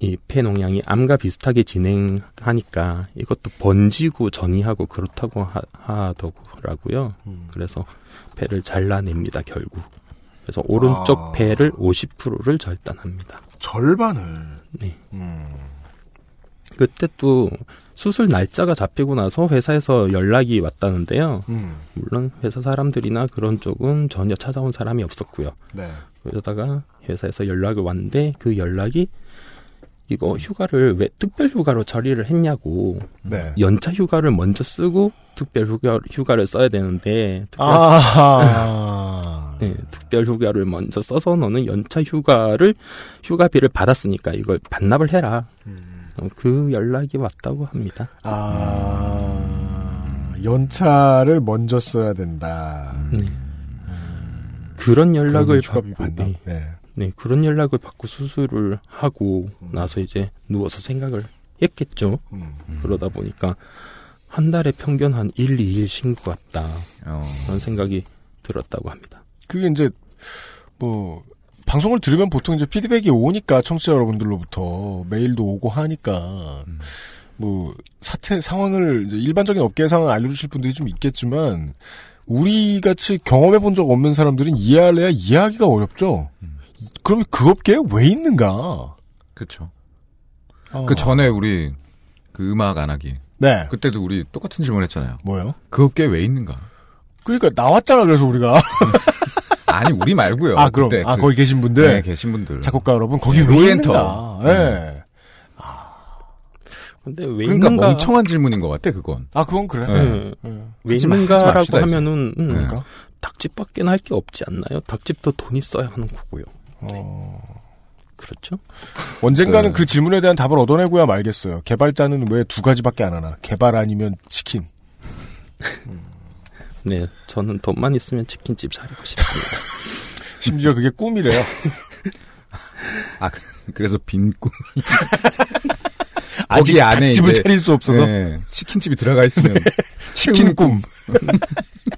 이 폐농양이 암과 비슷하게 진행하니까 이것도 번지고 전이하고 그렇다고 하, 하더라고요. 그래서 폐를 잘라냅니다 결국. 그래서 오른쪽 아. 폐를 50%를 절단합니다. 절반을. 네. 음. 그때 또 수술 날짜가 잡히고 나서 회사에서 연락이 왔다는데요. 음. 물론 회사 사람들이나 그런 쪽은 전혀 찾아온 사람이 없었고요. 네. 그러다가 회사에서 연락이 왔는데 그 연락이 이거 휴가를 왜 특별 휴가로 처리를 했냐고 네. 연차 휴가를 먼저 쓰고 특별 휴가, 휴가를 써야 되는데 특별, 아. *laughs* 네, 특별 휴가를 먼저 써서 너는 연차 휴가를 휴가비를 받았으니까 이걸 반납을 해라. 어, 그 연락이 왔다고 합니다. 아. 연차를 먼저 써야 된다. 네. 그런 연락을 받고. 네, 네. 네, 그런 연락을 받고 수술을 하고 나서 이제 누워서 생각을 했겠죠. 음. 그러다 보니까 한 달에 평균 한 1, 2일 쉰것 같다. 어. 그런 생각이 들었다고 합니다. 그게 이제 뭐 방송을 들으면 보통 이제 피드백이 오니까 청취자 여러분들로부터 메일도 오고 하니까 뭐 사태 상황을 이제 일반적인 업계의 상황을 알려주실 분들이 좀 있겠지만 우리 같이 경험해 본 적 없는 사람들은 이해할래야 이해하기가 어렵죠. 그럼 그 업계에 왜 있는가? 그렇죠. 어. 그 전에 우리 그 음악 안 하기. 네. 그때도 우리 똑같은 질문 했잖아요. 뭐요? 그 업계에 왜 있는가? 그러니까 나왔잖아 그래서 우리가 *laughs* 아니 우리 말고요. 아 그럼 그때 아 그- 거기 계신 분들 네, 계신 분들. 작곡가 여러분 거기 네, 왜 로엔터. 있는가? 예. 근데 왜 그러니까 있는가? 멍청한 질문인 것 같아 그건. 아 그건 그래. 네. 네. 예. 왜 있는가라고. 하면은 음, 그러니까 닭집밖에 할게 없지 않나요? 닭집도 돈이 써야 하는 거고요. 어, 그렇죠? 언젠가는 네. 그 질문에 대한 답을 얻어내고야 말겠어요. 개발자는 왜 두 가지밖에 안 하나? 개발 아니면 치킨. 네, 저는 돈만 있으면 치킨집 차리고 싶습니다. *laughs* 심지어 그게 꿈이래요. *laughs* 아 그래서 빈 꿈. *laughs* 아직 안에 집을 차릴 수 없어서 네, 치킨집이 들어가 있으면 치킨 꿈.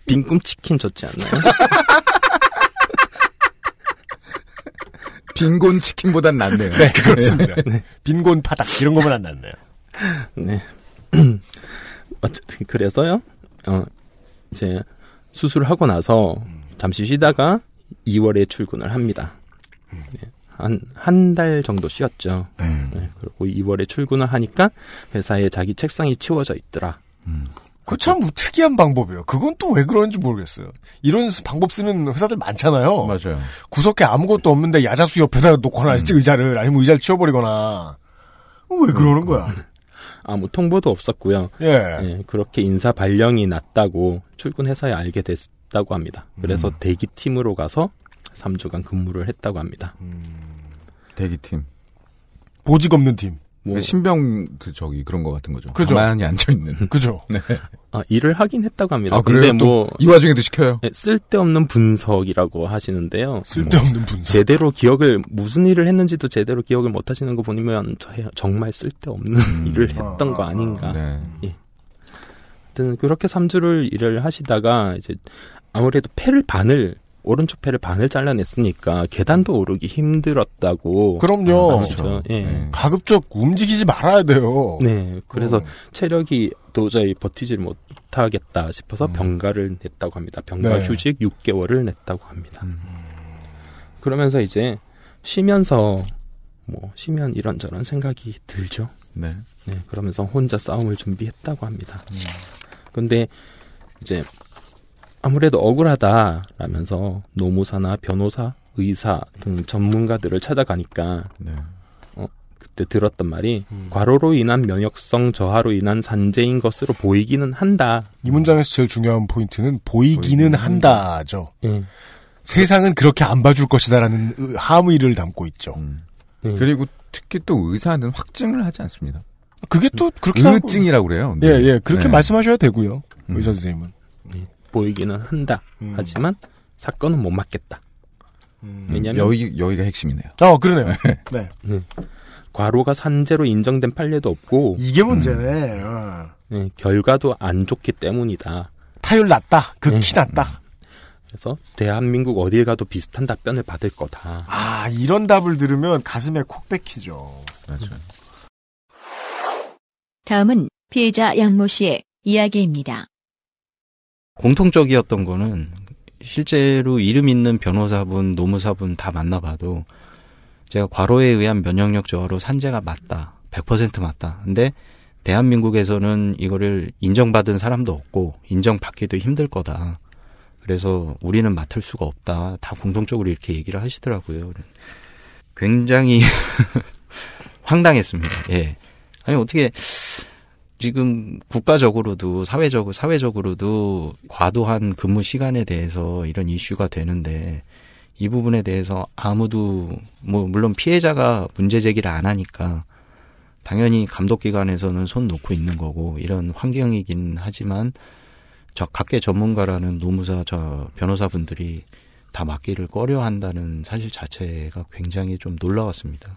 빈꿈 치킨 좋지 않나요? 빈곤 치킨보단 낫네요. 네 그렇습니다. 빈곤 바닥 이런 거만 안 났네요. 네. *clears throat* 어쨌든 그래서요. 어 이제 수술을 하고 나서 잠시 쉬다가 2월에 출근을 합니다. 네. 한한 달 정도 쉬었죠. 네, 그리고 2월에 출근을 하니까 회사에 자기 책상이 치워져 있더라. 그참 특이한 방법이에요. 그건 또 왜 그러는지 모르겠어요. 이런 스- 방법 쓰는 회사들 많잖아요. 맞아요. 구석에 아무것도 없는데 야자수 옆에다 놓거나 의자를 아니면 의자를 치워버리거나 왜 그러는 거야? 아무 통보도 없었고요. 예. 예, 그렇게 인사 발령이 났다고 출근해서야 알게 됐다고 합니다. 그래서 대기팀으로 가서 3주간 근무를 했다고 합니다. 대기팀. 보직 없는 팀. 뭐, 그 신병 그 저기 그런 거 같은 거죠. 그죠. 가만히 앉아 있는. 그죠? *laughs* 네. 아, 일을 하긴 했다고 합니다. 아 근데 그래요? 뭐또이 와중에도 시켜요. 예, 쓸데없는 분석이라고 하시는데요. 쓸데없는 분석. 제대로 기억을 무슨 일을 했는지도 제대로 기억을 못 하시는 거 보면 저- 정말 쓸데없는 *laughs* 일을 했던 거 아닌가. 네. 하여튼 그렇게 3주를 일을 하시다가 이제 아무래도 폐를 반을 오른쪽 폐를 반을 잘라냈으니까 계단도 오르기 힘들었다고. 그럼요. 그렇죠. 예. 네. 가급적 움직이지 말아야 돼요. 네. 그래서 어. 체력이 도저히 버티질 못하겠다 싶어서 병가를 냈다고 합니다. 병가 네. 휴직 6개월을 냈다고 합니다. 그러면서 이제 쉬면서 뭐 쉬면 이런저런 생각이 들죠. 네. 네, 그러면서 혼자 싸움을 준비했다고 합니다. 근데 이제 아무래도 억울하다라면서 노무사나 변호사, 의사 등 전문가들을 찾아가니까 네. 어, 그때 들었던 말이 과로로 인한 면역성 저하로 인한 산재인 것으로 보이기는 한다. 이 문장에서 제일 중요한 포인트는 보이기는 보이기는 한다죠. 예. 세상은 그렇게 안 봐줄 것이다라는 의- 함의를 담고 있죠. 음. 예. 그리고 특히 또 의사는 확증을 하지 않습니다. 그게 또 그렇게 하고- 의증이라고 그래요. 예, 네. 예, 그렇게 네. 말씀하셔야 되고요. 음. 의사 선생님은. 보이기는 한다. 음. 하지만 사건은 못 막겠다. 왜냐하면 여기 여기가 핵심이네요. 어, 그러네요. 네. 과로가 산재로 인정된 판례도 없고 이게 문제네. 어. 예, 결과도 안 좋기 때문이다. 타율 낮다. 극히 네. 낮다. 그래서 대한민국 어딜 가도 비슷한 답변을 받을 거다. 아, 이런 답을 들으면 가슴에 콕 박히죠. 맞아요. 다음은 피해자 양모 씨의 이야기입니다. 공통적이었던 거는 실제로 이름 있는 변호사분, 노무사분 다 만나봐도 제가 과로에 의한 면역력 저하로 산재가 맞다 100% 맞다. 근데 대한민국에서는 이거를 인정받은 사람도 없고 인정받기도 힘들 거다. 그래서 우리는 맡을 수가 없다. 다 공통적으로 이렇게 얘기를 하시더라고요. 굉장히 *laughs* 황당했습니다. 예. 아니 어떻게 지금 국가적으로도 사회적 사회적으로도 과도한 근무 시간에 대해서 이런 이슈가 되는데 이 부분에 대해서 아무도 뭐 물론 피해자가 문제 제기를 안 하니까 당연히 감독기관에서는 손 놓고 있는 거고 이런 환경이긴 하지만 저 각계 전문가라는 노무사 저 변호사분들이 다 맡기를 꺼려 한다는 사실 자체가 굉장히 좀 놀라웠습니다.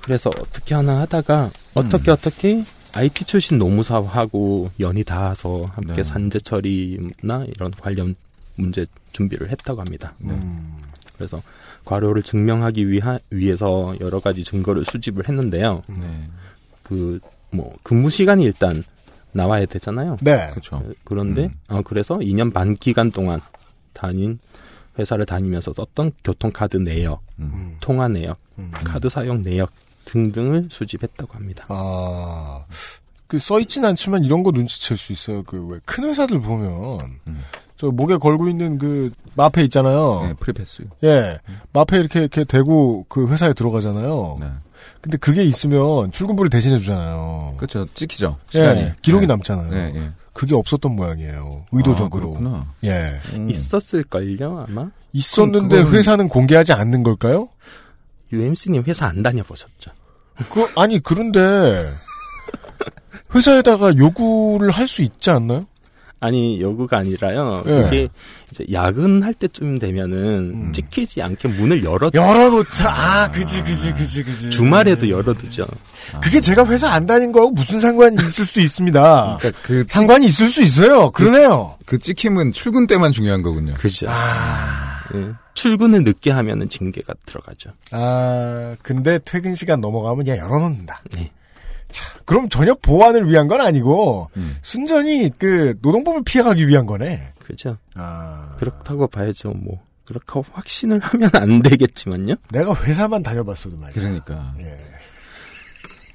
예. 그래서 어떻게 하나 하다가 어떻게 어떻게 IT 출신 노무사하고 연이 닿아서 함께 네. 산재 처리나 이런 관련 문제 준비를 했다고 합니다. 음. 그래서 과료를 증명하기 위하, 위해서 여러 가지 증거를 수집을 했는데요. 네. 그뭐 근무 시간이 일단 나와야 되잖아요. 네. 그렇죠. 그런데 음. 어, 그래서 2년 반 기간 동안 다닌 회사를 다니면서 썼던 교통카드 내역, 음. 통화 내역, 음. 카드 사용 내역 등등을 수집했다고 합니다. 아, 그 써있진 않지만 이런 거 눈치챌 수 있어요. 그 왜 큰 회사들 보면 음. 저 목에 걸고 있는 그 마패 있잖아요. 네, 프리패스. 예, 마패 이렇게 이렇게 대고 그 회사에 들어가잖아요. 네. 근데 그게 있으면 출근부를 대신해 주잖아요. 그렇죠. 찍히죠. 시간이. 예, 기록이 네. 남잖아요. 네, 예. 그게 없었던 모양이에요. 의도적으로. 아, 그렇구나. 예. 음. 있었을걸요, 아마? 있었는데 그거는- 회사는 공개하지 않는 걸까요? UMC님 회사 안 다녀보셨죠? 그 아니 그런데 회사에다가 요구를 할 수 있지 않나요? 아니, 요구가 아니라요. 예. 이게 이제 야근할 때쯤 되면은 음. 찍히지 않게 문을 열어, 열어놓자. 아, 그지, 그지, 그지, 그지. 주말에도 열어두죠. 그게 제가 회사 안 다닌 거하고 무슨 상관이 있을 수도 있습니다. 그러니까 그, 상관이 있을 수 있어요. 그러네요. 그 찍힘은 출근 때만 중요한 거군요. 그죠. 아, 예. 출근을 늦게 하면은 징계가 들어가죠. 아, 근데 퇴근 시간 넘어가면 그냥 열어놓는다. 네. 자, 그럼 전혀 보안을 위한 건 아니고 음. 순전히 그 노동법을 피해가기 위한 거네. 그죠. 아, 그렇다고 봐야죠, 뭐. 그렇게 확신을 하면 안 되겠지만요. 내가 회사만 다녀봤어도 말이야. 그러니까. 예.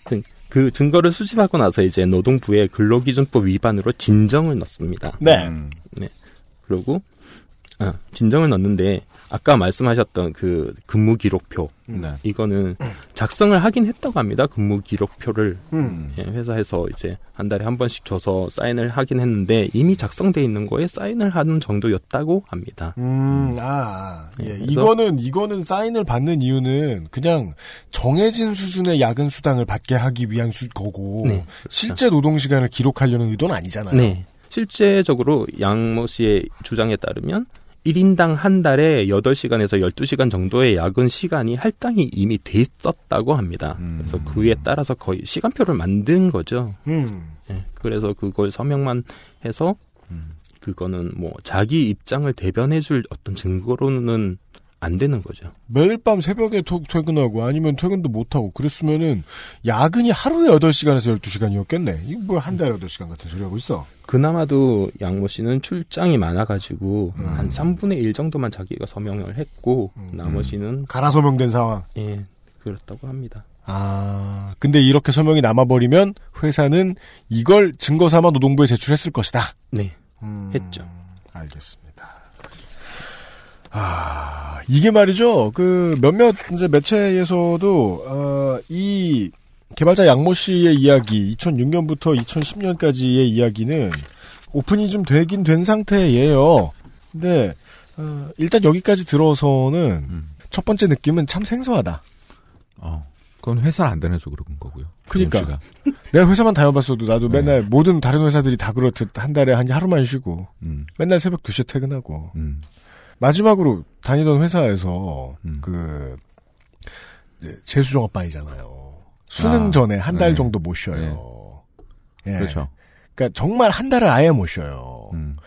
하여튼 그 증거를 수집하고 나서 이제 노동부에 근로기준법 위반으로 진정을 넣습니다. 네. 음. 그리고 아, 진정을 넣는데 아까 말씀하셨던 그 근무 기록표 네. 이거는 작성을 하긴 했다고 합니다. 근무 기록표를 음. 예, 회사에서 이제 한 달에 한 번씩 줘서 사인을 하긴 했는데 이미 작성돼 있는 거에 사인을 하는 정도였다고 합니다. 음, 아, 예. 네, 그래서- 이거는, 이거는 사인을 받는 이유는 그냥 정해진 수준의 야근 수당을 받게 하기 위한 수, 거고, 네, 그렇죠. 실제 노동 시간을 기록하려는 의도는 아니잖아요. 네. 실제적으로 양모 씨의 주장에 따르면 1인당 한 달에 8시간에서 12시간 정도의 야근 시간이 할당이 이미 돼 있었다고 합니다. 음. 그래서 그에 따라서 거의 시간표를 만든 거죠. 음. 예, 그래서 그걸 서명만 해서 음. 그거는 뭐 자기 입장을 대변해줄 어떤 증거로는 안 되는 거죠. 매일 밤 새벽에 토- 퇴근하고 아니면 퇴근도 못하고 그랬으면은 야근이 하루에 8시간에서 12시간이었겠네. 이거 뭐 한 달에 8시간 같은 소리 하고 있어. 그나마도 양모 씨는 출장이 많아가지고 음. 한 3분의 1 정도만 자기가 서명을 했고 나머지는 갈아 서명된 상황. 예 그렇다고 합니다. 아, 근데 이렇게 서명이 남아버리면 회사는 이걸 증거 삼아 노동부에 제출했을 것이다. 네 음, 했죠. 알겠습니다. 아, 이게 말이죠. 그 몇몇 이제 매체에서도 어, 이 개발자 양모 씨의 이야기 2006년부터 2010년까지의 이야기는 오픈이 좀 되긴 된 상태예요. 근데 어, 일단 여기까지 들어서는 음. 첫 번째 느낌은 참 생소하다. 어. 그건 회사를 안 다녀서 그런 거고요. 그러니까. 씨가. 내가 회사만 다녀봤어도 나도 네. 맨날 모든 다른 회사들이 다 그렇듯 한 달에 한 하루만 쉬고 음. 맨날 새벽 2시에 퇴근하고 음. 마지막으로 다니던 회사에서 음. 그 재수종업반이잖아요. 수능 아, 전에 한달 네. 정도 못 쉬어요. 예. 그렇죠. 그러니까 정말 한 달을 아예 못 쉬어요. 음.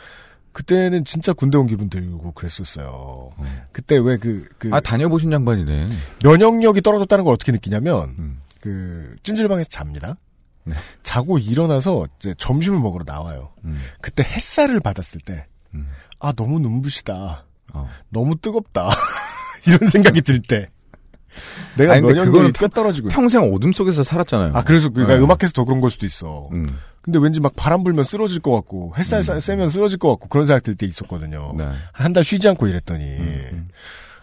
그때는 진짜 군대 온 기분 들고 그랬었어요. 음. 그때 왜 그 그 아, 다녀보신 양반이네. 면역력이 떨어졌다는 걸 어떻게 느끼냐면 음. 그 찜질방에서 잡니다. 네. 자고 일어나서 이제 점심을 먹으러 나와요. 음. 그때 햇살을 받았을 때, 음. 아, 너무 눈부시다. 어. 너무 뜨겁다. *laughs* 이런 생각이 들 때. 내가 아니, 그거는 꽤 떨어지고. 평생 어둠 속에서 살았잖아요. 아 그래서 그러니까 네. 음악해서 더 그런 걸 수도 있어. 음. 근데 왠지 막 바람 불면 쓰러질 것 같고 햇살 사- 쐬면 쓰러질 것 같고 그런 생각 들 때 있었거든요. 네. 한달 쉬지 않고 이랬더니. 음.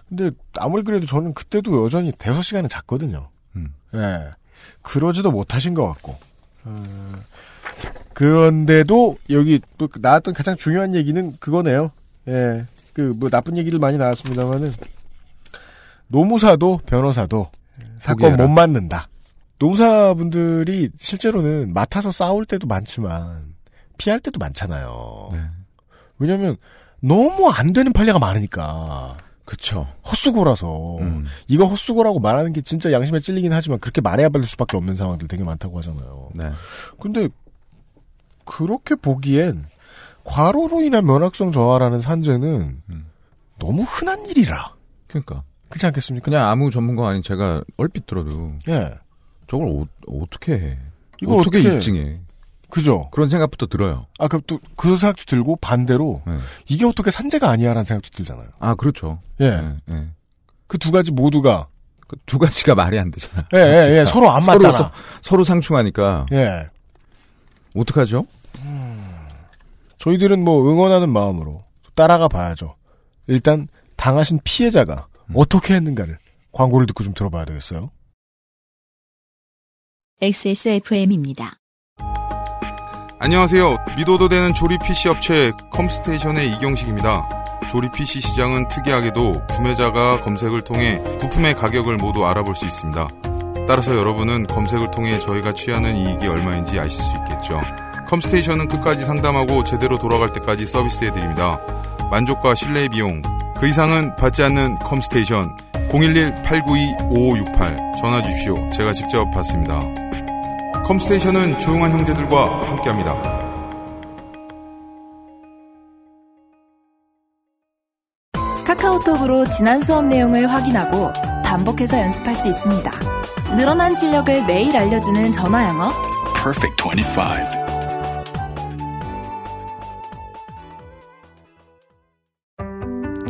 근데 아무리 그래도 저는 그때도 여전히 대여섯 시간은 잤거든요. 음. 예. 그러지도 못하신 것 같고. 어, 그런데도 여기 또 나왔던 가장 중요한 얘기는 그거네요. 예. 그 뭐 나쁜 얘기들 많이 나왔습니다만은 노무사도 변호사도 사건 포기해라. 못 맞는다. 노무사분들이 실제로는 맡아서 싸울 때도 많지만 피할 때도 많잖아요. 네. 왜냐면 너무 안 되는 판례가 많으니까. 그쵸. 헛수고라서 음. 이거 헛수고라고 말하는 게 진짜 양심에 찔리긴 하지만 그렇게 말해야 될 수밖에 없는 상황들 되게 많다고 하잖아요. 네. 근데 그렇게 보기엔 과로로 인한 면학성 저하라는 산재는 음. 너무 흔한 일이라 그러니까. 그렇지 않겠습니까? 그냥 아무 전문가 아닌 제가 얼핏 들어도 예, 저걸 어, 어떻게 해? 이걸 어떻게 어떻게- 입증해? 그죠. 그런 생각부터 들어요. 아, 그또그 생각도 들고 반대로 네. 이게 어떻게 산재가 아니야라는 생각도 들잖아요. 아 그렇죠. 예, 네, 네. 그두 가지 모두가 그 두 가지가 말이 안 되잖아. 예, 예, 예, 서로 안 서로, 맞잖아. 서, 서로 상충하니까 예, 어떡하죠? 저희들은 뭐 응원하는 마음으로 따라가 봐야죠. 일단 당하신 피해자가 어떻게 했는가를 광고를 듣고 좀 들어봐야 되겠어요. XSFM입니다. 안녕하세요. 믿어도 되는 조립 PC 업체 컴스테이션의 이경식입니다. 조립 PC 시장은 특이하게도 구매자가 검색을 통해 부품의 가격을 모두 알아볼 수 있습니다. 따라서 여러분은 검색을 통해 저희가 취하는 이익이 얼마인지 아실 수 있겠죠. 컴스테이션은 끝까지 상담하고 제대로 돌아갈 때까지 서비스해드립니다. 만족과 신뢰의 비용, 그 이상은 받지 않는 컴스테이션 011-892-5568 전화 주십시오. 제가 직접 받습니다. 컴스테이션은 조용한 형제들과 함께합니다. 카카오톡으로 지난 수업 내용을 확인하고 반복해서 연습할 수 있습니다. 늘어난 실력을 매일 알려주는 전화 영어. Perfect 25.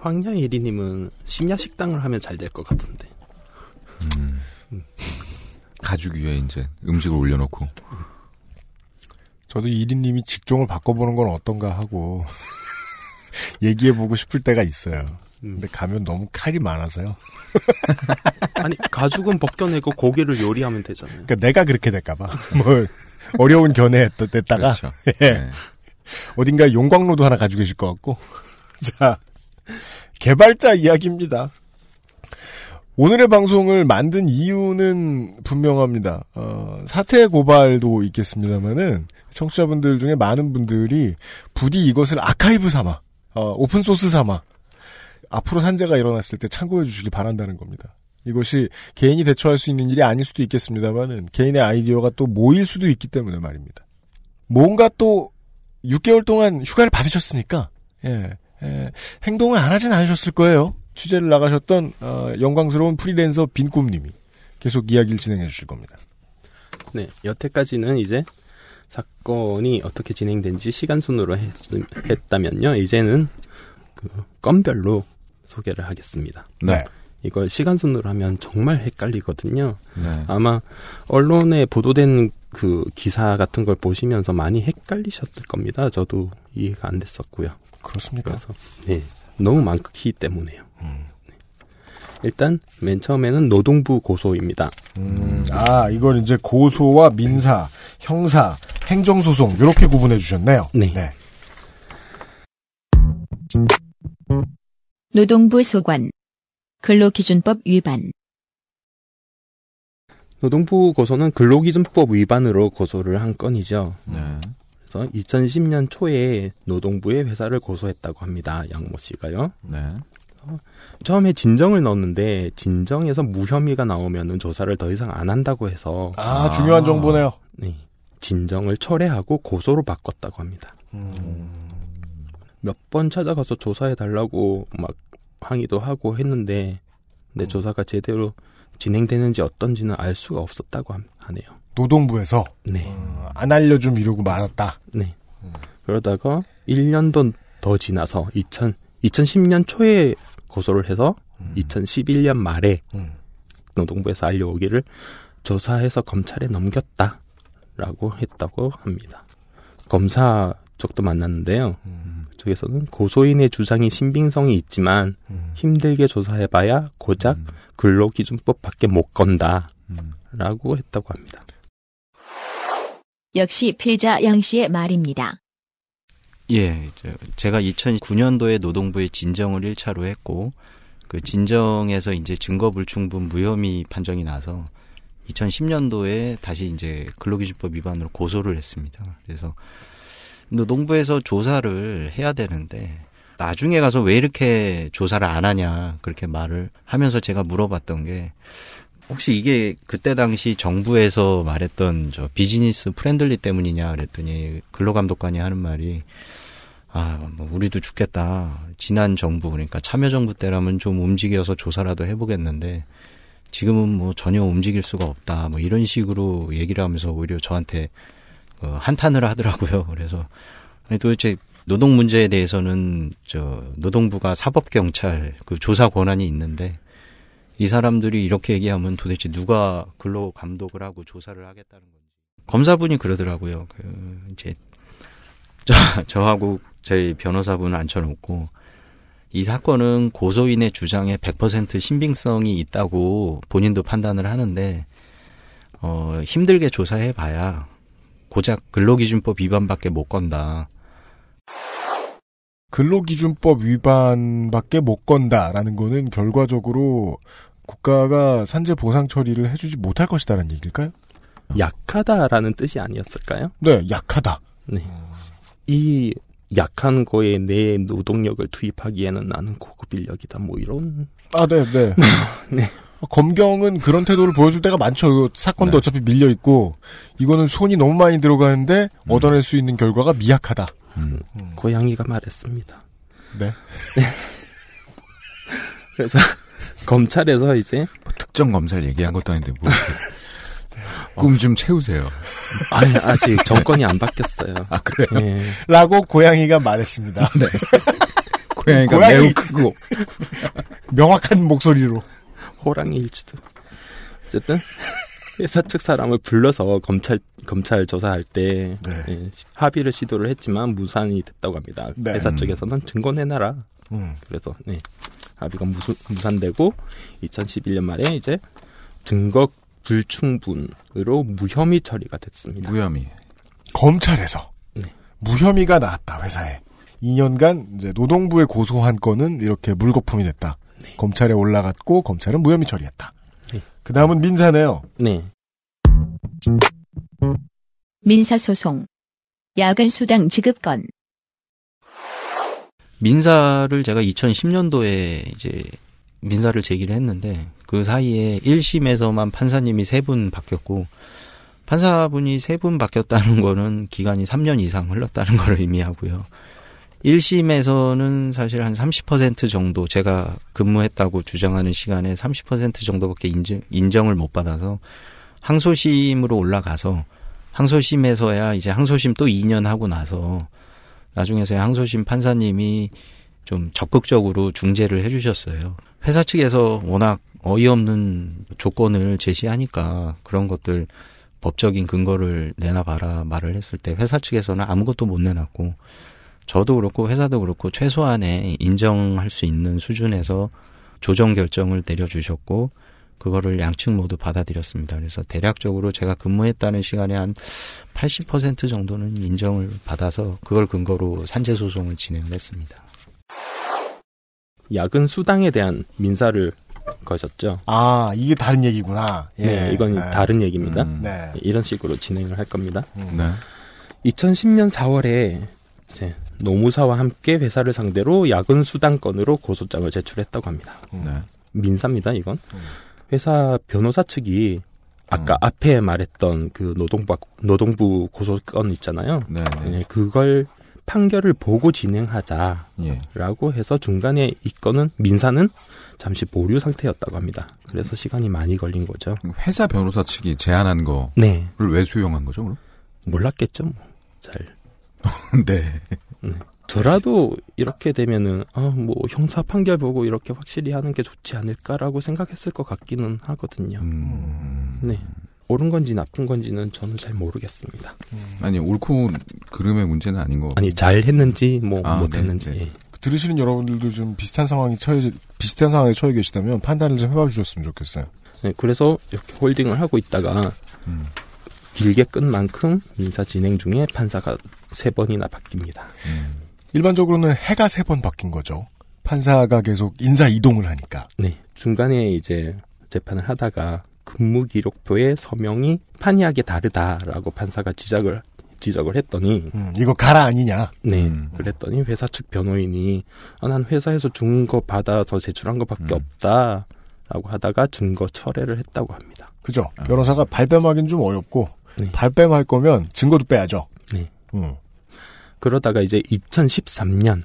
황야 예리님은 심야 식당을 하면 잘 될 것 같은데. 음. 가죽 위에 이제 음식을 올려놓고 저도 이리님이 직종을 바꿔보는 건 어떤가 하고 *laughs* 얘기해보고 싶을 때가 있어요. 근데 가면 너무 칼이 많아서요. *laughs* 아니 가죽은 벗겨내고 고기를 요리하면 되잖아요. 그러니까 내가 그렇게 될까봐 *laughs* 뭐 어려운 견해했다가 그렇죠. 예. 네. 어딘가 용광로도 하나 가지고 계실 것 같고 자 개발자 이야기입니다. 오늘의 방송을 만든 이유는 분명합니다. 어, 사태 고발도 있겠습니다만은 청취자분들 중에 많은 분들이 부디 이것을 아카이브 삼아 어, 오픈 소스 삼아 앞으로 산재가 일어났을 때 참고해 주시기 바란다는 겁니다. 이것이 개인이 대처할 수 있는 일이 아닐 수도 있겠습니다만은 개인의 아이디어가 또 모일 수도 있기 때문에 말입니다. 뭔가 또 6개월 동안 휴가를 받으셨으니까 예, 예, 행동을 안 하진 않으셨을 거예요. 취재를 나가셨던 어, 영광스러운 프리랜서 빈꿈님이 계속 이야기를 진행해 주실 겁니다. 네, 여태까지는 이제 사건이 어떻게 진행된지 시간 순으로 했, 했다면요. 이제는 그 건별로 소개를 하겠습니다. 네. 이걸 시간 순으로 하면 정말 헷갈리거든요. 네. 아마 언론에 보도된 그 기사 같은 걸 보시면서 많이 헷갈리셨을 겁니다. 저도 이해가 안 됐었고요. 그렇습니까? 그래서 네, 너무 많기 때문에요. 음. 네. 일단 맨 처음에는 노동부 고소입니다. 음, 아, 이걸 이제 고소와 민사, 형사, 행정소송 이렇게 구분해 주셨네요. 네. 노동부 소관 근로기준법 위반 노동부 고소는 근로기준법 위반으로 고소를 한 건이죠. 네. 그래서 2010년 초에 노동부에 회사를 고소했다고 합니다. 양모 씨가요. 네. 처음에 진정을 넣었는데 진정에서 무혐의가 나오면은 조사를 더 이상 안 한다고 해서 아, 중요한 정보네요. 네. 진정을 철회하고 고소로 바꿨다고 합니다. 몇번 찾아가서 조사해 달라고 막 항의도 하고 했는데 근데 조사가 제대로 진행되는지 어떤지는 알 수가 없었다고 함- 하네요. 노동부에서 네. 어, 안 알려줌 이러고 말았다. 네. 그러다가 1년도 더 지나서 2000, 2010년 초에 고소를 해서 2011년 말에 노동부에서 알려오기를 조사해서 검찰에 넘겼다라고 했다고 합니다. 검사 쪽도 만났는데요. 그 쪽에서는 고소인의 주장이 신빙성이 있지만 힘들게 조사해봐야 고작 근로기준법 밖에 못 건다라고 했다고 합니다. 역시 피해자 양 씨의 말입니다. 예, 저- 제가 2009년도에 노동부에 진정을 1차로 했고, 그 진정에서 이제 증거불충분 무혐의 판정이 나서 2010년도에 다시 이제 근로기준법 위반으로 고소를 했습니다. 그래서 노동부에서 조사를 해야 되는데, 나중에 가서 왜 이렇게 조사를 안 하냐, 그렇게 말을 하면서 제가 물어봤던 게, 혹시 이게 그때 당시 정부에서 말했던 저 business friendly 때문이냐 그랬더니 근로감독관이 하는 말이 아, 뭐 우리도 죽겠다. 지난 정부 그러니까 참여정부 때라면 좀 움직여서 조사라도 해보겠는데 지금은 뭐 전혀 움직일 수가 없다. 뭐 이런 식으로 얘기를 하면서 오히려 저한테 어, 한탄을 하더라고요. 그래서 아니 도대체 노동 문제에 대해서는 저 노동부가 사법 경찰 그 조사 권한이 있는데 이 사람들이 이렇게 얘기하면 도대체 누가 근로 감독을 하고 조사를 하겠다는 건지. 검사분이 그러더라고요. 그 이제 저 저하고 저희 변호사분을 앉혀놓고 이 사건은 고소인의 주장에 100% 신빙성이 있다고 본인도 판단을 하는데 어 힘들게 조사해 봐야 고작 근로기준법 위반밖에 못 건다. 근로기준법 위반밖에 못 건다라는 거는 결과적으로 국가가 산재 보상 처리를 해주지 못할 것이다라는 얘기일까요? 약하다라는 뜻이 아니었을까요? 네, 약하다. 네. 이 약한 거에 내 노동력을 투입하기에는 나는 고급 인력이다. 뭐 이런. 아, 네, 네. *laughs* 네. 검경은 그런 태도를 보여줄 때가 많죠. 이 사건도 어차피 밀려 있고 이거는 손이 너무 많이 들어가는데 얻어낼 수 있는 결과가 미약하다. 고양이가 말했습니다. 네. *laughs* 그래서 검찰에서 이제 특정 검사를 얘기한 것도 아닌데 뭐 *laughs* 꿈좀 채우세요. 아니 아직 정권이 안 바뀌었어요. 아 그래요? 예. 라고 고양이가 말했습니다. 네. 고양이가 고양이. 매우 크고 명확한 목소리로 호랑이일지도. 어쨌든 *laughs* 회사 측 사람을 불러서 검찰 검찰 조사할 때 예, 합의를 시도를 했지만 무산이 됐다고 합니다. 네. 회사 음. 쪽에서는 증거 내놔라. 음. 그래서 네, 합의가 무수, 무산되고 2011년 말에 이제 증거 불충분으로 무혐의 처리가 됐습니다. 무혐의. 검찰에서 무혐의가 나왔다 회사에 2년간 이제 노동부에 고소한 건은 이렇게 물거품이 됐다. 검찰에 올라갔고 검찰은 무혐의 처리했다. 그 다음은 민사네요. 네. 민사 소송. 야근 수당 지급 건. 민사를 제가 2010년도에 이제 민사를 제기를 했는데 그 사이에 1심에서만 판사님이 세 분 바뀌었고 판사분이 세 분 바뀌었다는 거는 기간이 3년 이상 흘렀다는 *laughs* 걸 의미하고요. 1심에서는 사실 한 30% 정도 제가 근무했다고 주장하는 시간에 30% 정도밖에 인정, 인정을 못 받아서 항소심으로 올라가서 항소심에서야 이제 항소심 또 2년 하고 나서 나중에서야 항소심 판사님이 좀 적극적으로 중재를 해주셨어요. 회사 측에서 워낙 어이없는 조건을 제시하니까 그런 것들 법적인 근거를 내놔봐라 말을 했을 때 회사 측에서는 아무것도 못 내놨고 저도 그렇고 회사도 그렇고 최소한의 인정할 수 있는 수준에서 조정 결정을 내려주셨고 그거를 양측 모두 받아들였습니다. 그래서 대략적으로 제가 근무했다는 시간에 한80% 정도는 인정을 받아서 그걸 근거로 산재 소송을 진행을 했습니다. 야근 수당에 대한 민사를 거셨죠. 아 이게 다른 얘기구나. 예. 네, 이건 네. 다른 얘기입니다. 네. 이런 식으로 진행을 할 겁니다. 네. 2010년 4월에 이제 노무사와 함께 회사를 상대로 야근 수당 건으로 고소장을 제출했다고 합니다. 네. 민사입니다, 이건. 회사 변호사 측이 아까 앞에 말했던 그 노동부 노동부 고소건 있잖아요. 네. 네, 그걸 판결을 보고 진행하자라고 예. 해서 중간에 이 건은 민사는 잠시 보류 상태였다고 합니다. 그래서 시간이 많이 걸린 거죠. 회사 변호사 측이 제안한 거를 네. 왜 수용한 거죠, 그럼? 몰랐겠죠, 뭐. 잘. *laughs* 네. 저라도 이렇게 되면은 아뭐 형사 판결 보고 이렇게 확실히 하는 게 좋지 않을까라고 생각했을 것 같기는 하거든요. 음. 네. 옳은 건지 나쁜 건지는 저는 잘 모르겠습니다. 아니 옳고 그름의 문제는 아닌 거. 아니 잘 했는지 뭐 아, 못했는지. 네, 예. 들으시는 여러분들도 좀 비슷한 상황이 처해 비슷한 상황에 처해 계시다면 판단을 좀 해봐 주셨으면 좋겠어요. 네, 그래서 이렇게 홀딩을 하고 있다가 음. 길게 끈 만큼 민사 진행 중에 판사가 세 번이나 바뀝니다. 일반적으로는 해가 세 번 바뀐 거죠. 판사가 계속 인사 이동을 하니까. 네. 중간에 이제 재판을 하다가 근무 기록표에 서명이 판이하게 다르다라고 판사가 지적을 지적을 했더니 음, 이거 가라 아니냐. 네. 음. 그랬더니 회사 측 변호인이 아, 난 회사에서 준거 받아서 제출한 거밖에 음. 없다라고 하다가 증거 철회를 했다고 합니다. 그죠? 아. 변호사가 발뺌하기는 좀 어렵고 네. 발뺌할 거면 증거도 빼야죠. 네. 음. 그러다가 이제 2013년에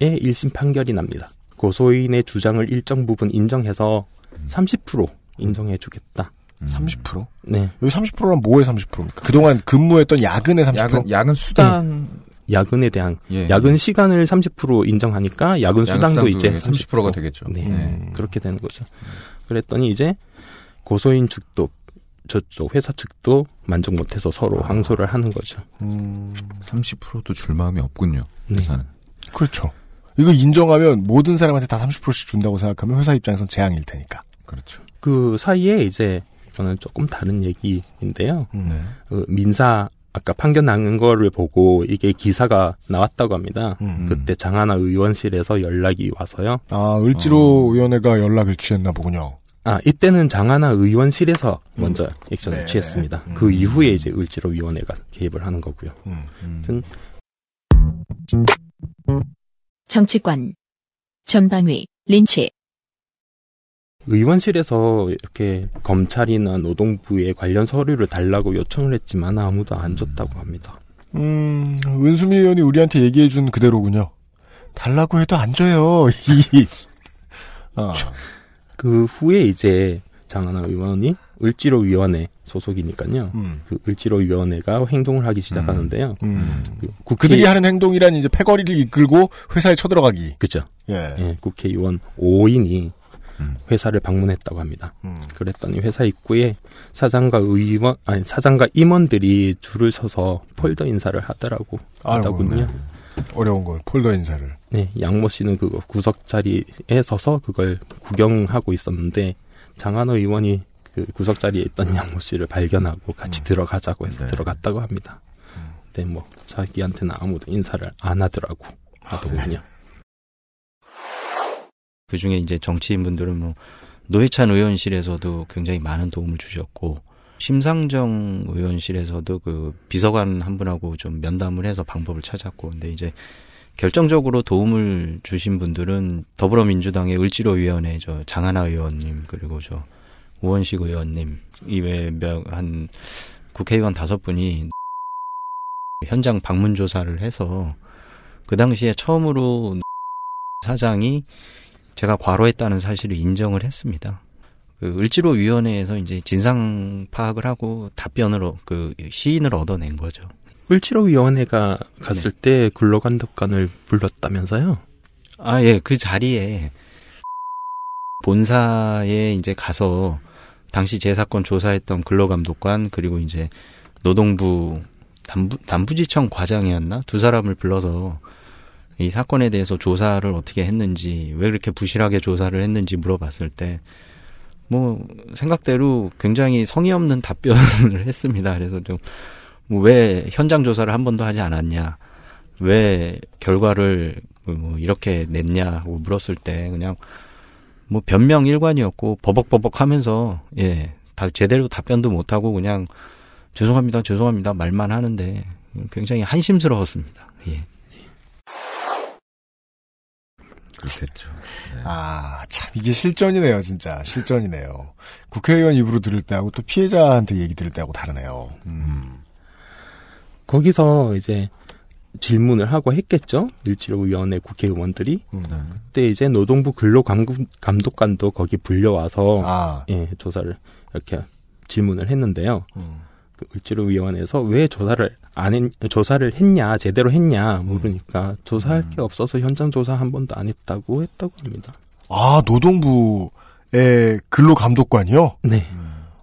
1심 판결이 납니다. 고소인의 주장을 일정 부분 인정해서 30% 인정해 주겠다. 30%? 네. 여기 30%란 뭐의 30%입니까? 그동안 근무했던 야근의 30%? 야근 야근 수당 야근에 대한 예. 야근 시간을 30% 인정하니까 야근 수당도 이제 30%가 되겠죠. 네. 네. 그렇게 되는 거죠. 그랬더니 이제 고소인 측도 저쪽 회사 측도 만족 못해서 서로 항소를 하는 거죠. 음, 30%도 줄 마음이 없군요. 네. 회사는. 그렇죠. 이거 인정하면 모든 사람한테 다 30%씩 준다고 생각하면 회사 입장에선 재앙일 테니까. 그렇죠. 그 사이에 이제 저는 조금 다른 얘기인데요. 네. 그 민사 아까 판결 나는 거를 보고 이게 기사가 나왔다고 합니다. 음. 그때 장하나 의원실에서 연락이 와서요. 아, 을지로위원회가 연락을 취했나 보군요. 아, 이때는 장하나 의원실에서 먼저 액션을 네. 취했습니다. 음. 그 이후에 이제 을지로 위원회가 개입을 하는 거고요. 음. 아무튼 정치권. 전방위, 린치. 의원실에서 이렇게 검찰이나 노동부에 관련 서류를 달라고 요청을 했지만 아무도 안 줬다고 합니다. 음, 은수미 의원이 우리한테 얘기해 준 그대로군요. 달라고 해도 안 줘요. *laughs* 이. 아, 그 후에 이제 장하나 의원이 을지로위원회 소속이니까요. 음. 그 을지로위원회가 행동을 하기 시작하는데요. 음. 그 국회- 그들이 하는 행동이란 이제 패거리를 이끌고 회사에 쳐들어가기. 그죠. 예. 예, 국회의원 5인이 음. 회사를 방문했다고 합니다. 음. 그랬더니 회사 입구에 사장과 의원 아니 사장과 임원들이 줄을 서서 폴더 인사를 하더라고 하더군요. 어려운 걸 폴더 인사를. 네, 양모 씨는 그 구석 자리에 서서 그걸 구경하고 있었는데 장한호 의원이 그 구석 자리에 있던 양모 씨를 발견하고 같이 들어가자고 해서 네. 들어갔다고 합니다. 근데 뭐 자기한테는 아무도 인사를 안 하더라고 하더군요. 그 중에 이제 정치인분들은 뭐 노회찬 의원실에서도 굉장히 많은 도움을 주셨고 심상정 의원실에서도 그 비서관 한 분하고 좀 면담을 해서 방법을 찾았고 근데 이제 결정적으로 도움을 주신 분들은 더불어민주당의 을지로위원회 저 장하나 의원님 그리고 저 우원식 의원님 이외에 몇한 국회의원 다섯 분이 현장 방문 조사를 해서 그 당시에 처음으로 사장이 제가 과로했다는 사실을 인정을 했습니다. 그 을지로 위원회에서 이제 진상 파악을 하고 답변으로 그 시인을 얻어낸 거죠. 을지로 위원회가 갔을 때 근로감독관을 불렀다면서요? 아, 예, 그 자리에 본사에 이제 가서 당시 제 사건 조사했던 근로감독관 그리고 이제 노동부 남부, 남부지청 과장이었나 두 사람을 불러서 이 사건에 대해서 조사를 어떻게 했는지 왜 그렇게 부실하게 조사를 했는지 물어봤을 때 뭐 생각대로 굉장히 성의 없는 답변을 *laughs* 했습니다. 그래서 좀 왜 현장 조사를 한 번도 하지 않았냐, 왜 결과를 뭐 이렇게 냈냐고 물었을 때 그냥 뭐 변명 일관이었고 버벅버벅하면서 예, 다 제대로 답변도 못 하고 그냥 죄송합니다, 죄송합니다 말만 하는데 굉장히 한심스러웠습니다. 예. 그렇겠죠. 아, 참, 이게 실전이네요, 진짜. 실전이네요. 국회의원 입으로 들을 때하고 또 피해자한테 얘기 들을 때하고 다르네요. 음. 거기서 이제 질문을 하고 했겠죠. 일치로위원회 국회의원들이 음. 그때 이제 노동부 근로감독관도 거기 불려와서 아. 예, 조사를 이렇게 질문을 했는데요. 음. 그 을지로위원회에서 왜 조사를 안 했, 조사를 했냐 제대로 했냐 조사할 음. 게 없어서 현장 조사 한 번도 안 했다고 했다고 합니다. 아, 노동부의 근로감독관이요? 네.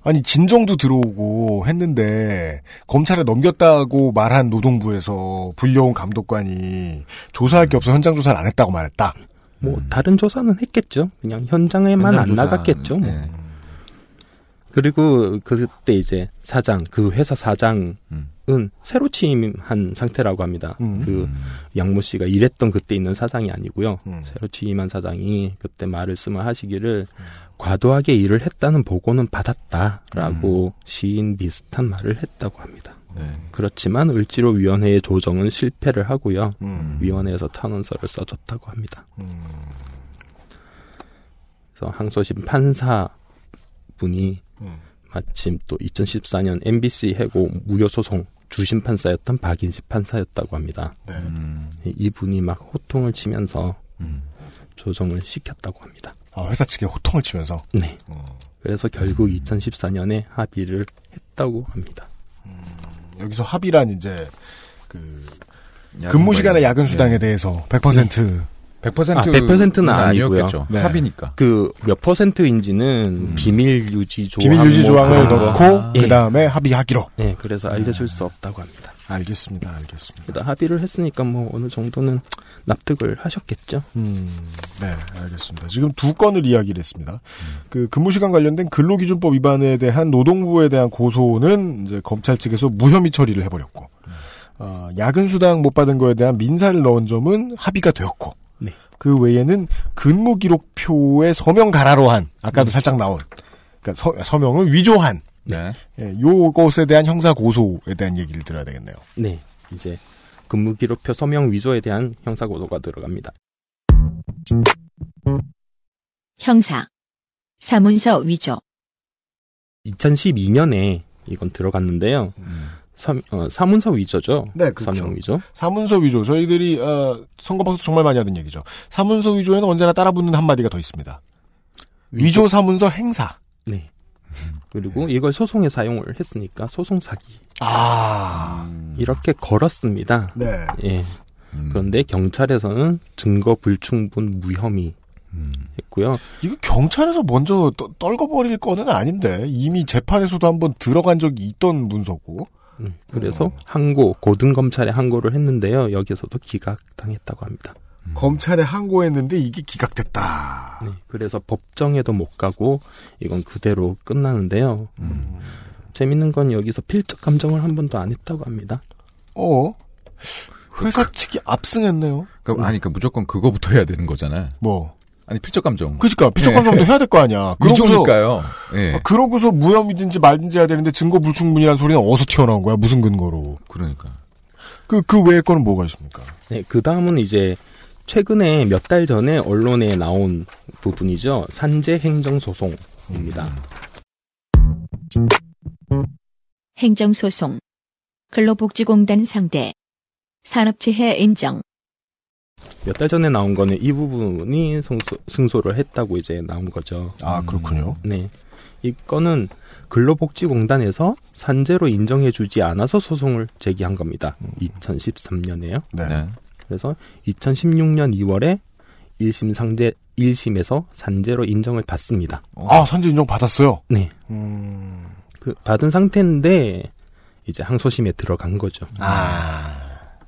아니, 진정도 들어오고 했는데, 검찰에 넘겼다고 말한 노동부에서 불려온 감독관이 조사할 게 없어 현장 조사를 안 했다고 말했다. 뭐 다른 조사는 했겠죠. 그냥 현장에만 현장 안 조사, 나갔겠죠. 뭐. 네. 그리고 그때 이제 사장 그 회사 사장은 새로 취임한 상태라고 합니다. 음. 그 양모 씨가 일했던 그때 있는 사장이 아니고요. 음. 새로 취임한 사장이 그때 말씀을 하시기를 과도하게 일을 했다는 보고는 받았다라고 시인 비슷한 말을 했다고 합니다. 네. 그렇지만 을지로 위원회의 조정은 실패를 하고요. 음. 위원회에서 탄원서를 써줬다고 합니다. 그래서 항소심 판사 분이 음. 마침 또 2014년 MBC 해고 무효 소송 주심 판사였던 박인식 판사였다고 합니다. 네. 음. 이분이 막 호통을 치면서 조정을 시켰다고 합니다. 아, 회사 측에 호통을 치면서? 네. 그래서 결국 2014년에 합의를 했다고 합니다. 여기서 합의란 이제, 그, 근무 시간의. 야근 수당에 네. 대해서 100% 100% 아, 100%는 아니고요. 아니었겠죠. 합의니까. 그 몇 퍼센트인지는 비밀 유지 조항 비밀 유지 뭐 조항을 거. 넣고 예. 그 다음에 합의하기로. 네, 그래서 알려 줄 수 없다고 합니다. 알겠습니다, 알겠습니다. 합의를 했으니까 뭐 어느 정도는 납득을 하셨겠죠. 음, 네, 알겠습니다. 지금 두 건을 이야기를 했습니다. 그 근무 시간 관련된 근로기준법 위반에 대한 노동부에 대한 고소는 이제 검찰 측에서 무혐의 처리를 해 버렸고, 어, 야근 수당 못 받은 거에 대한 민사를 넣은 점은 합의가 되었고, 네. 그 외에는 근무 기록표에 서명 가라로 한, 아까도 살짝 나온, 그러니까 서, 서명을 위조한, 네. 예, 요것에 대한 형사 고소에 대한 얘기를 들어야 되겠네요. 네, 이제 근무 기록표 서명 위조에 대한 형사 고소가 들어갑니다. 형사. 사문서 위조. 2012년에 이건 들어갔는데요. 서, 어, 사문서 위조죠. 네, 그렇죠. 서명 위조. 사문서 위조. 저희들이 어, 선거 방송 정말 많이 하던 얘기죠. 사문서 위조에는 언제나 따라붙는 한 마디가 더 있습니다. 위조 사문서 행사. 네. *laughs* 그리고 이걸 소송에 사용을 했으니까 소송 사기. 아. 이렇게 걸었습니다. 네. 예. 그런데 경찰에서는 증거 불충분 무혐의 했고요. 이거 경찰에서 먼저 떠- 떨궈버릴 거는 아닌데 이미 재판에서도 한번 들어간 적이 있던 문서고. 음, 그래서 항고 고등 검찰에 항고를 했는데요. 여기서도 기각당했다고 합니다. 검찰에 항고했는데 이게 기각됐다. 네, 그래서 법정에도 못 가고 이건 그대로 끝나는데요. 재밌는 건 여기서 필적 감정을 한 번도 안 했다고 합니다. 어? 회사 측이 압승했네요. 그러니까, 아니, 그러니까 무조건 그거부터 해야 되는 거잖아요. 뭐? 아니, 필적 감정. 그니까 필적 감정도 해야 될 거 아니야. 그러고서- 위조니까요. 예. 아, 그러고서 무혐의든지 말든지 해야 되는데 증거 불충분이라는 소리는 어디서 튀어나온 거야? 무슨 근거로? 그러니까. 그, 그 외의 거는 뭐가 있습니까? 네, 그 다음은 이제 최근에 몇 달 전에 언론에 나온 부분이죠. 산재 행정 소송입니다. 행정 소송. 근로복지공단 상대. 산업재해 인정. 몇 달 전에 나온 거는 이 부분이 승소, 승소를 했다고 이제 나온 거죠. 아, 그렇군요. 네. 이거는 근로복지공단에서 산재로 인정해주지 않아서 소송을 제기한 겁니다. 2013년에요. 네. 그래서 2016년 2월에 1심 상재 1심에서 산재로 인정을 받습니다. 아, 산재 인정 받았어요? 네. 음. 그 받은 상태인데 이제 항소심에 들어간 거죠. 아.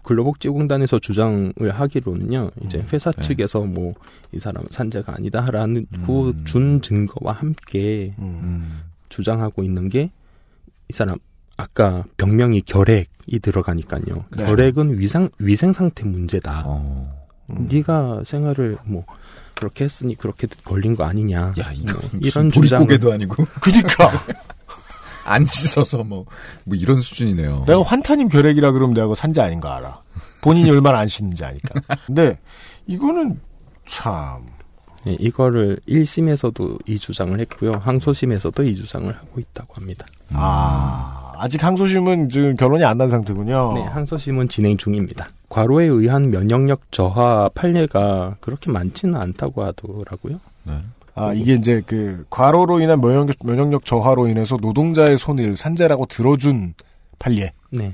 근로복지공단에서 주장을 하기로는요, 이제 회사 네. 측에서 뭐 이 사람은 산재가 아니다라는 음. 그준 증거와 함께 주장하고 있는 게 이 사람 아까 병명이 결핵이 들어가니까요. 네. 결핵은 위상 위생 상태 문제다. 어. 네가 생활을 뭐 그렇게 했으니 그렇게 걸린 거 아니냐. 야, 이거 뭐 이런 주장 보릿고개도 아니고. 그니까. *laughs* 안 씻어서 뭐, 뭐 이런 수준이네요. 내가 환타님 결핵이라 그러면 내가 그거 산재 아닌 거 알아. 본인이 얼마나 안 씻는지 아니까. 근데 이거는 참. 네, 이거를 1심에서도 이 주장을 했고요. 항소심에서도 이 주장을 하고 있다고 합니다. 아, 아직 항소심은 지금 결론이 안 난 상태군요. 네, 항소심은 진행 중입니다. 과로에 의한 면역력 저하 판례가 그렇게 많지는 않다고 하더라고요. 아, 이게 이제 그 과로로 인한 면역력, 면역력 저하로 인해서 노동자의 손을 산재라고 들어준 판례. 네.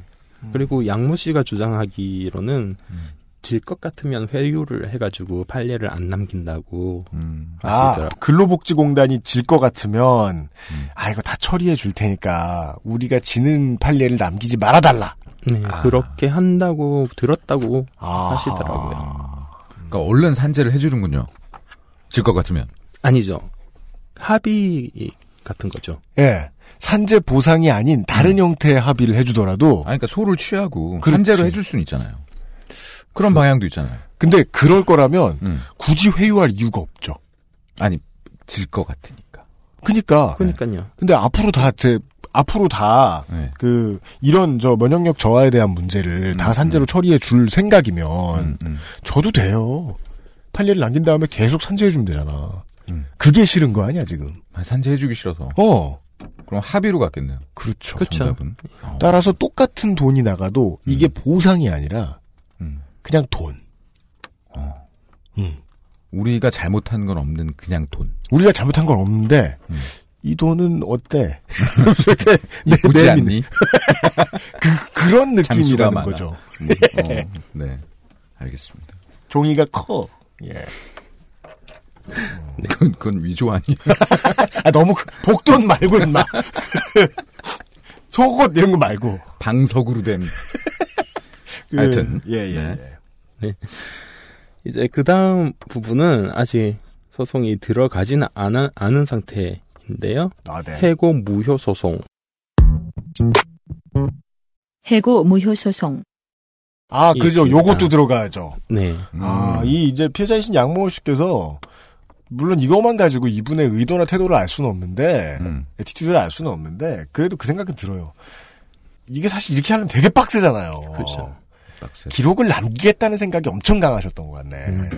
그리고 양모 씨가 주장하기로는 질것 같으면 회유를 해가지고 판례를 안 남긴다고 아, 하시더라고요. 근로복지공단이 질 것 같으면 아 이거 다 처리해 줄 테니까 우리가 지는 판례를 남기지 말아달라. 네, 그렇게 한다고 들었다고 아. 하시더라고요. 그러니까 얼른 산재를 해주는군요. 질 것 같으면. 아니죠. 합의 같은 거죠. 예. 산재 보상이 아닌 다른 형태의 합의를 해주더라도. 아, 그러니까 소를 취하고 그렇지. 산재로 해줄 수는 있잖아요. 그런 방향도 있잖아요. 근데 그럴 거라면 음. 굳이 회유할 이유가 없죠. 아니 질 것 같으니까. 그니까. 그러니까요. 근데 앞으로 다 제 앞으로 다 네. 그 이런 저 면역력 저하에 대한 문제를 음, 다 산재로 처리해 줄 생각이면 저도 돼요. 판례를 남긴 다음에 계속 산재해 주면 되잖아. 음. 그게 싫은 거 아니야 지금? 산재 해주기 싫어서. 어. 그럼 합의로 갔겠네요. 그렇죠. 정답은. 따라서 똑같은 돈이 나가도 이게 보상이 아니라 음. 그냥 돈. 우리가 잘못한 건 없는 그냥 돈. 우리가 잘못한 건 없는데 음. 이 돈은 어때? *laughs* 이렇게 내미는- 않니? *laughs* 그, 그런 *laughs* 장수가 느낌이라는. 거죠. 음, 어, 네. 알겠습니다. 종이가 커. 예. 그건, 그건 위조 아니에요? *laughs* 아, 너무 그- 복돈 말고 임마. *laughs* 속옷 이런 거 말고. 방석으로 된. *laughs* 그, 하여튼. 예, 예. 네. 네. 이제 그 다음 부분은 아직 소송이 들어가지는 않아, 않은 상태인데요. 아, 네. 해고 무효 소송. 해고 무효 소송. 아, 그죠. 있습니다. 요것도 들어가야죠. 네. 아, 이 이제 피해자이신 양모 씨께서 물론 이것만 가지고 이분의 의도나 태도를 알 수는 없는데 음. attitude를 알 수는 없는데 그래도 그 생각은 들어요. 이게 사실 이렇게 하면 되게 빡세잖아요. 그렇죠. 기록을 남기겠다는 생각이 엄청 강하셨던 것 같네.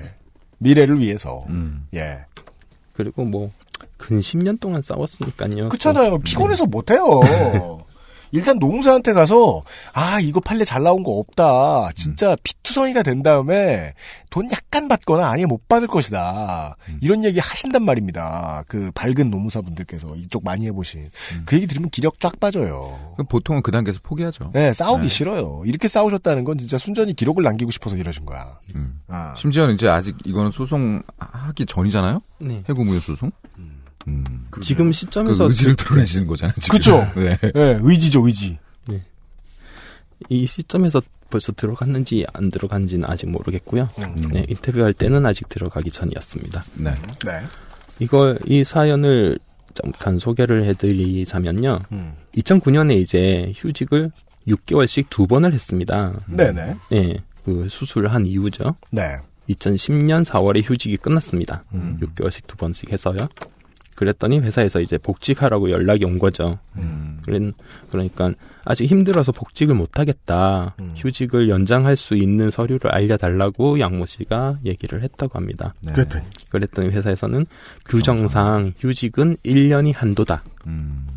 미래를 위해서. 음. 예. 그리고 뭐, 근 10년 동안 싸웠으니까요. 그렇잖아요. 피곤해서 못해요. *laughs* 일단 노무사한테 가서 아 이거 판례 잘 나온 거 없다. 진짜 피투성이가 된 다음에 돈 약간 받거나 아예 못 받을 것이다. 이런 얘기 하신단 말입니다. 그 밝은 노무사분들께서 이쪽 많이 해보신 그 얘기 들으면 기력 쫙 빠져요. 그럼 보통은 그 단계에서 포기하죠. 네 싸우기 네. 싫어요. 이렇게 싸우셨다는 건 진짜 순전히 기록을 남기고 싶어서 이러신 거야. 음. 아. 심지어는 이제 아직 이거는 소송하기 전이잖아요? 네. 해고무효 소송? 음. 지금 시점에서 그 의지를 그- 드러내시는 거잖아요. 그쵸? *laughs* 네. 네, 의지죠, 의지. 이 시점에서 벌써 들어갔는지 안 들어간지는 아직 모르겠고요. 음. 네, 인터뷰할 때는 아직 들어가기 전이었습니다. 네. 네. 이걸 이 사연을 잠깐 소개를 해드리자면요. 음. 2009년에 이제 휴직을 6개월씩 두 번을 했습니다. 네네. 네, 그 수술을 한 이후죠. 네. 2010년 4월에 휴직이 끝났습니다. 음. 6개월씩 두 번씩 해서요. 그랬더니 회사에서 이제 복직하라고 연락이 온 거죠. 음. 그러니까 아직 힘들어서 복직을 못 하겠다. 음. 휴직을 연장할 수 있는 서류를 알려달라고 양모 씨가 얘기를 했다고 합니다. 네. 그랬더니 그랬더니 회사에서는 규정상 휴직은 1년이 한도다. 음.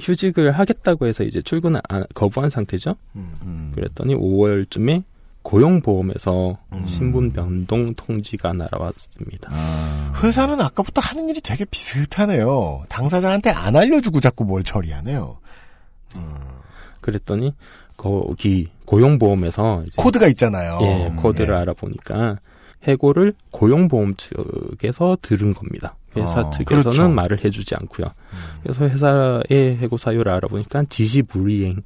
휴직을 하겠다고 해서 이제 출근을 안- 거부한 상태죠. 음. 그랬더니 5월쯤에 고용보험에서 음. 신분 변동 통지가 날아왔습니다. 아. 회사는 아까부터 하는 일이 되게 비슷하네요. 당사자한테 안 알려주고 자꾸 뭘 처리하네요. 그랬더니 거기 고용보험에서 이제 코드가 있잖아요. 예, 코드를 예. 알아보니까 해고를 고용보험 측에서 들은 겁니다. 회사 어, 측에서는 그렇죠. 말을 해주지 않고요. 그래서 회사의 해고 사유를 알아보니까 지시불이행이다.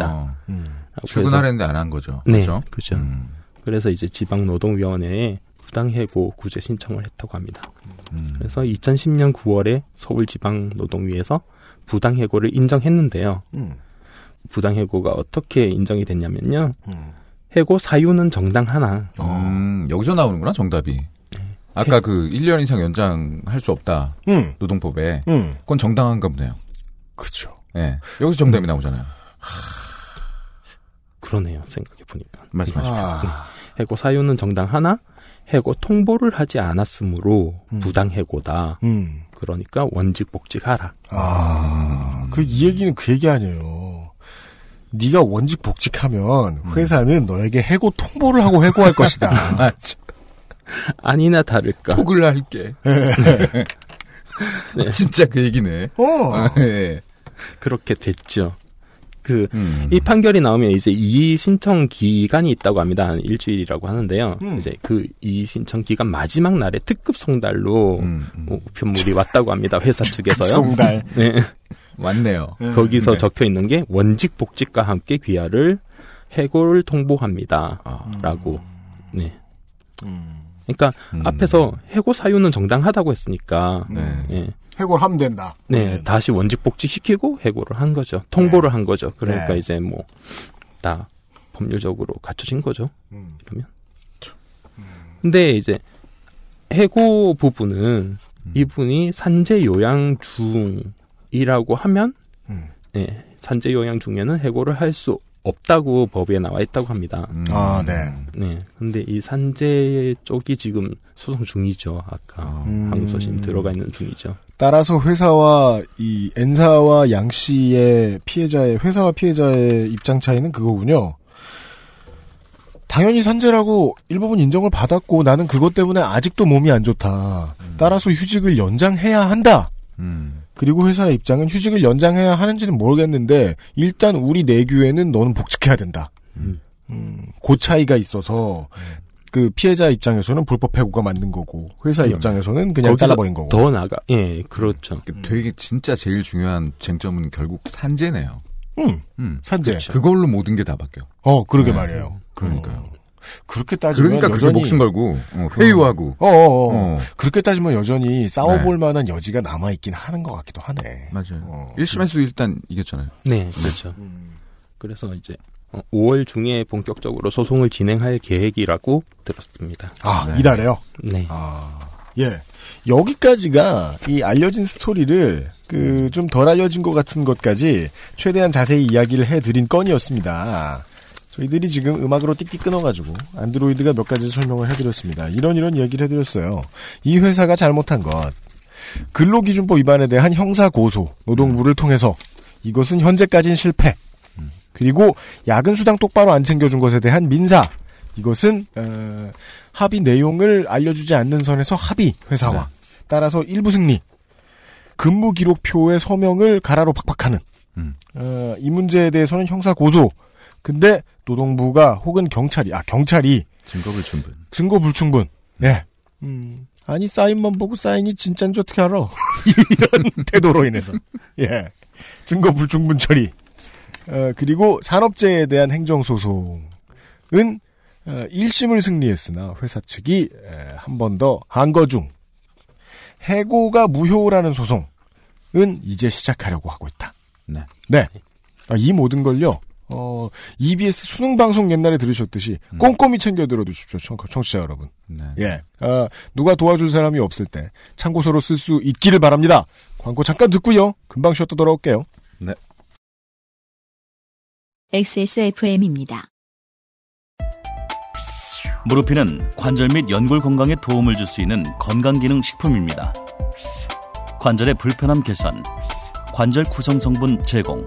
어. 음. 출근하랬는데 안 한 거죠. 네, 그렇죠? 그죠. 음. 그래서 이제 지방노동위원회에 부당해고 구제 신청을 했다고 합니다. 음. 그래서 2010년 9월에 서울지방노동위에서 부당해고를 인정했는데요. 음. 부당해고가 어떻게 인정이 됐냐면요. 음. 해고 사유는 정당하나 음, 여기서 나오는구나, 정답이. 아까 그 1년 이상 연장할 수 없다. 음. 노동법에. 음. 그건 정당한가 보네요. 그쵸. 예. 여기서 정답이 나오잖아요. 그러네요. 생각해 보니까. 말씀하십시오. 아. 해고 사유는 정당하나 해고 통보를 하지 않았으므로 음. 부당 해고다. 음. 그러니까 원직 복직하라. 아, 그 이 얘기는 그 얘기 아니에요. 네가 원직 복직하면 회사는 너에게 해고 통보를 하고 해고할 것이다. *laughs* 맞죠. 아니나 다를까. 폭을 할게. 네. *laughs* 진짜 그 얘기네. 어. 아, 예. 그렇게 됐죠. 그, 음. 이 판결이 나오면 이제 이의 신청 기간이 있다고 합니다. 한 일주일이라고 하는데요. 음. 이제 그 이의 신청 기간 마지막 날에 특급 송달로 음, 음. 뭐 우편물이 왔다고 합니다. 회사 측에서요. 송달. *laughs* 네. 왔네요. *laughs* 거기서 네. 적혀 있는 게 원직 복직과 함께 귀하를 해고를 통보합니다. 아. 라고. 네. 음. 그러니까 음. 앞에서 해고 사유는 정당하다고 했으니까 네. 예. 해고를 하면 된다. 네, 다시 원직 복직시키고 해고를 한 거죠. 통보를 한 거죠. 그러니까 네. 이제 뭐 다 법률적으로 갖춰진 거죠. 음. 이러면. 근데 이제 해고 부분은 음. 이분이 산재 요양 중이라고 하면 음. 네, 산재 요양 중에는 해고를 할 수 없다고 법에 나와 있다고 합니다. 음. 아, 네. 네. 근데 이 산재 쪽이 지금 소송 중이죠. 아까 음. 항소심 들어가 있는 중이죠. 따라서 회사와 이 N사와 양 씨의 피해자의 회사와 피해자의 입장 차이는 그거군요. 당연히 산재라고 일부분 인정을 받았고 나는 그것 때문에 아직도 몸이 안 좋다. 따라서 휴직을 연장해야 한다. 음. 그리고 회사의 입장은 휴직을 연장해야 하는지는 모르겠는데 일단 우리 내규에는 너는 복직해야 된다. 음. 음, 그 차이가 있어서 그 피해자 입장에서는 불법 해고가 맞는 거고 회사 입장에서는 그냥 잘라버린 거고. 더 나가. 예, 그렇죠. 그 되게 진짜 제일 중요한 쟁점은 결국 산재네요. 음, 음. 산재. 그걸로 모든 게 다 바뀌어. 어, 그러게 네. 말이에요. 그러니까요. 그렇게 따지면 그러니까 그렇게 여전히 목숨 걸고 어, 회유하고. 어, 어, 어. 어. 그렇게 따지면 여전히 싸워볼 만한 여지가 남아 있긴 하는 것 같기도 하네. 맞아요. 어. 1심에서도 일단 이겼잖아요. 네, 그렇죠. 그래서 이제 어, 5월 중에 본격적으로 소송을 진행할 계획이라고 들었습니다. 아, 네. 이달에요? 네. 아, 예. 여기까지가 이 알려진 스토리를 그 좀 덜 알려진 것 같은 것까지 최대한 자세히 이야기를 해드린 건이었습니다. 저희들이 지금 음악으로 띡띡 끊어가지고 안드로이드가 몇 가지 설명을 해드렸습니다. 이런 이런 이야기를 해드렸어요. 이 회사가 잘못한 것. 근로기준법 위반에 대한 형사 고소 노동부를 통해서 이것은 현재까진 실패. 그리고 야근 수당 똑바로 안 챙겨준 것에 대한 민사. 이것은 어, 합의 내용을 알려주지 않는 선에서 합의 회사와 따라서 일부 승리. 근무 기록표의 서명을 가라로 팍팍하는 음. 어, 이 문제에 대해서는 형사 고소. 근데 노동부가 혹은 경찰이 아 경찰이 증거 불충분. 증거 불충분. 네. 음. 아니 사인만 보고 사인이 진짜인지 어떻게 알아? *laughs* 이런 *laughs* 태도로 인해서 예 증거 불충분 처리. 어, 그리고 산업재해에 대한 행정 소송은 어, 1심을 승리했으나 회사 측이 한 번 더 한 거 중 해고가 무효라는 소송은 이제 시작하려고 하고 있다. 네. 네. 아, 이 모든 걸요. 어, EBS 수능 방송 옛날에 들으셨듯이 꼼꼼히 챙겨 들어두십시오, 청, 청취자 여러분. 네. 예. 어, 누가 도와줄 사람이 없을 때 참고서로 쓸 수 있기를 바랍니다. 광고 잠깐 듣고요. 금방 쉬었다 돌아올게요. 네. XSFM입니다. 무르피는 관절 및 연골 건강에 도움을 줄 수 있는 건강기능 식품입니다. 관절의 불편함 개선, 관절 구성 성분 제공,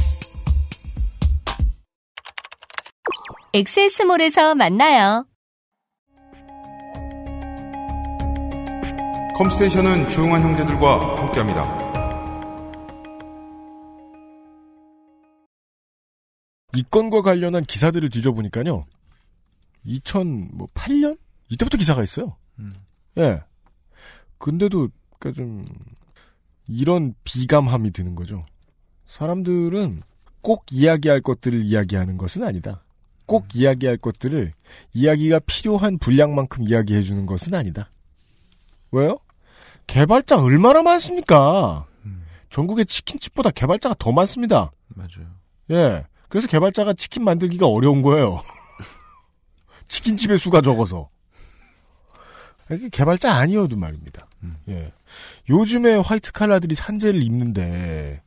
엑세스몰에서 만나요. 컴스테이션은 조용한 형제들과 함께합니다. 이 건과 관련한 기사들을 뒤져보니까요. 2008년? 이때부터 기사가 있어요. 예. 근데도, 그니까 좀, 이런 비감함이 드는 거죠. 사람들은 꼭 이야기할 것들을 이야기하는 것은 아니다. 꼭 이야기할 것들을 이야기가 필요한 분량만큼 이야기해 주는 것은 아니다. 왜요? 개발자 얼마나 많습니까? 전국의 치킨집보다 개발자가 더 많습니다. 맞아요. 예. 그래서 개발자가 치킨 만들기가 어려운 거예요. *laughs* 치킨집의 수가 적어서. 개발자 아니어도 말입니다. 예. 요즘에 화이트 칼라들이 산재를 입는데,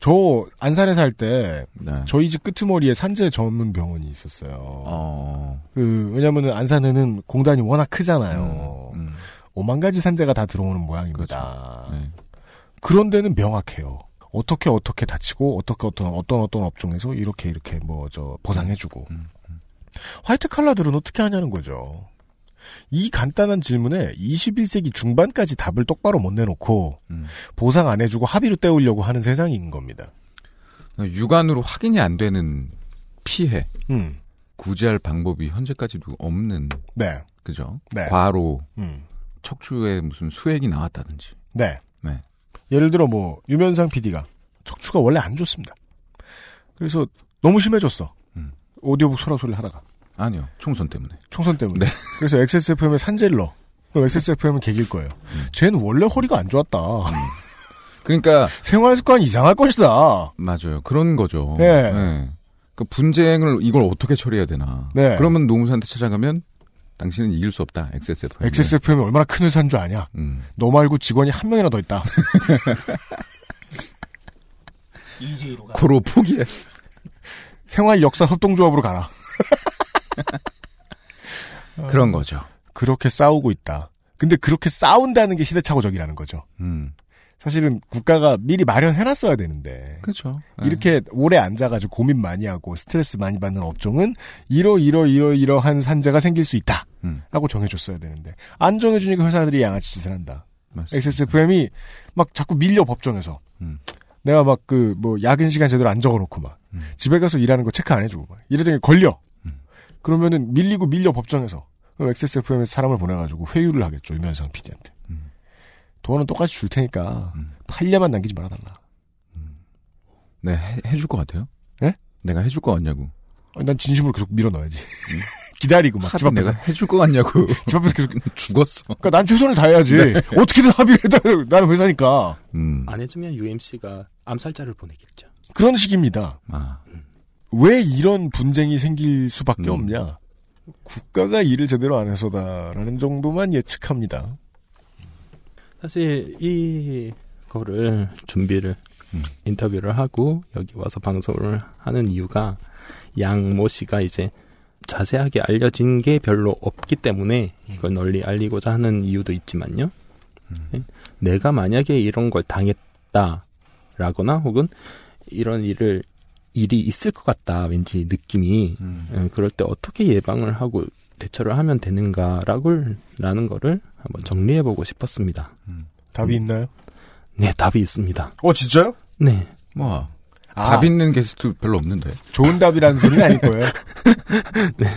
저 안산에 살 때, 네. 저희 집 끄트머리에 산재 전문 병원이 있었어요. 그, 왜냐면은 안산에는 공단이 워낙 크잖아요. 음, 오만 가지 산재가 다 들어오는 모양입니다. 그렇죠. 네. 그런 데는 명확해요. 어떻게 어떻게 다치고 어떻게 어떤 어떤 어떤 업종에서 이렇게 이렇게 뭐 저 보상해주고 음, 화이트 칼라들은 어떻게 하냐는 거죠. 이 간단한 질문에 21세기 중반까지 답을 똑바로 못 내놓고 음. 보상 안 해주고 합의로 때우려고 하는 세상인 겁니다. 육안으로 확인이 안 되는 피해. 음. 구제할 방법이 현재까지도 없는. 네. 그죠? 네. 과로. 음. 척추에 무슨 수액이 나왔다든지. 네. 네. 예를 들어 뭐 유면상 PD가 척추가 원래 안 좋습니다. 그래서 너무 심해졌어. 오디오북 소라 소리를 하다가 아니요. 총선 때문에. 총선 때문에. 그래서 XSFM에 산재를 넣어. 그럼 XSFM은 개길 거예요. 쟤는 원래 허리가 안 좋았다. 그러니까 *laughs* 생활 습관이 이상할 것이다. 맞아요. 그런 거죠. 네. 그 분쟁을 이걸 어떻게 처리해야 되나. 네. 그러면 노무사한테 찾아가면 당신은 이길 수 없다. XSFM. XSFM이 얼마나 큰 회사인 줄 아냐? 음. 너 말고 직원이 한 명이나 더 있다. *laughs* 고로 포기해. 생활 역사 협동조합으로 가라. *laughs* *laughs* 그런 거죠. 그렇게 싸우고 있다. 근데 그렇게 싸운다는 게 시대착오적이라는 거죠. 음. 사실은 국가가 미리 마련해놨어야 되는데. 그렇죠. 이렇게 오래 앉아가지고 고민 많이 하고 스트레스 많이 받는 업종은 이러 이러 이러 이러한 산재가 생길 수 있다. 음. 라고 정해줬어야 되는데 안 정해주니까 회사들이 양아치 짓을 한다. 맞습니다. XSFM이 막 자꾸 밀려 법정에서 음. 내가 막 그 뭐 야근 시간 제대로 안 적어놓고 막 음. 집에 가서 일하는 거 체크 안 해주고 막 이러더니 걸려. 그러면은 밀리고 밀려 법정에서 그럼 XSFM에서 사람을 보내가지고 회유를 하겠죠 유면상 PD한테. 음. 돈은 똑같이 줄 테니까 판례만 남기지 말아달라. 네, 해, 해줄 것 같아요? 예? 내가 해줄 것 같냐고. 아니, 난 진심으로 계속 밀어 넣어야지. *laughs* 기다리고 막 집 앞에서 내가 해줄 것 같냐고. *laughs* 집 앞에서 계속 *laughs* 죽었어. 그러니까 난 최선을 다해야지. 네. 어떻게든 합의를 해다 나는 회사니까. 음. 안 해주면 UMC가 암살자를 보내겠죠. 그런 식입니다. 아. 왜 이런 분쟁이 생길 수밖에 음. 없냐? 국가가 일을 제대로 안 해서다라는 정도만 예측합니다. 사실 이거를 준비를 인터뷰를 하고 여기 와서 방송을 하는 이유가 양모 씨가 이제 자세하게 알려진 게 별로 없기 때문에 이걸 널리 알리고자 하는 이유도 있지만요. 네? 내가 만약에 이런 걸 당했다라거나 혹은 이런 일을 일이 있을 것 같다 왠지 느낌이 예, 그럴 때 어떻게 예방을 하고 대처를 하면 되는가라고 라는 거를 한번 정리해 보고 싶었습니다. 답이 있나요? 네, 답이 있습니다. 어, 진짜요? 네. 뭐, 아. 답 있는 게스트 별로 없는데. 좋은 답이라는 소리는 아닐 거예요. *laughs* 네.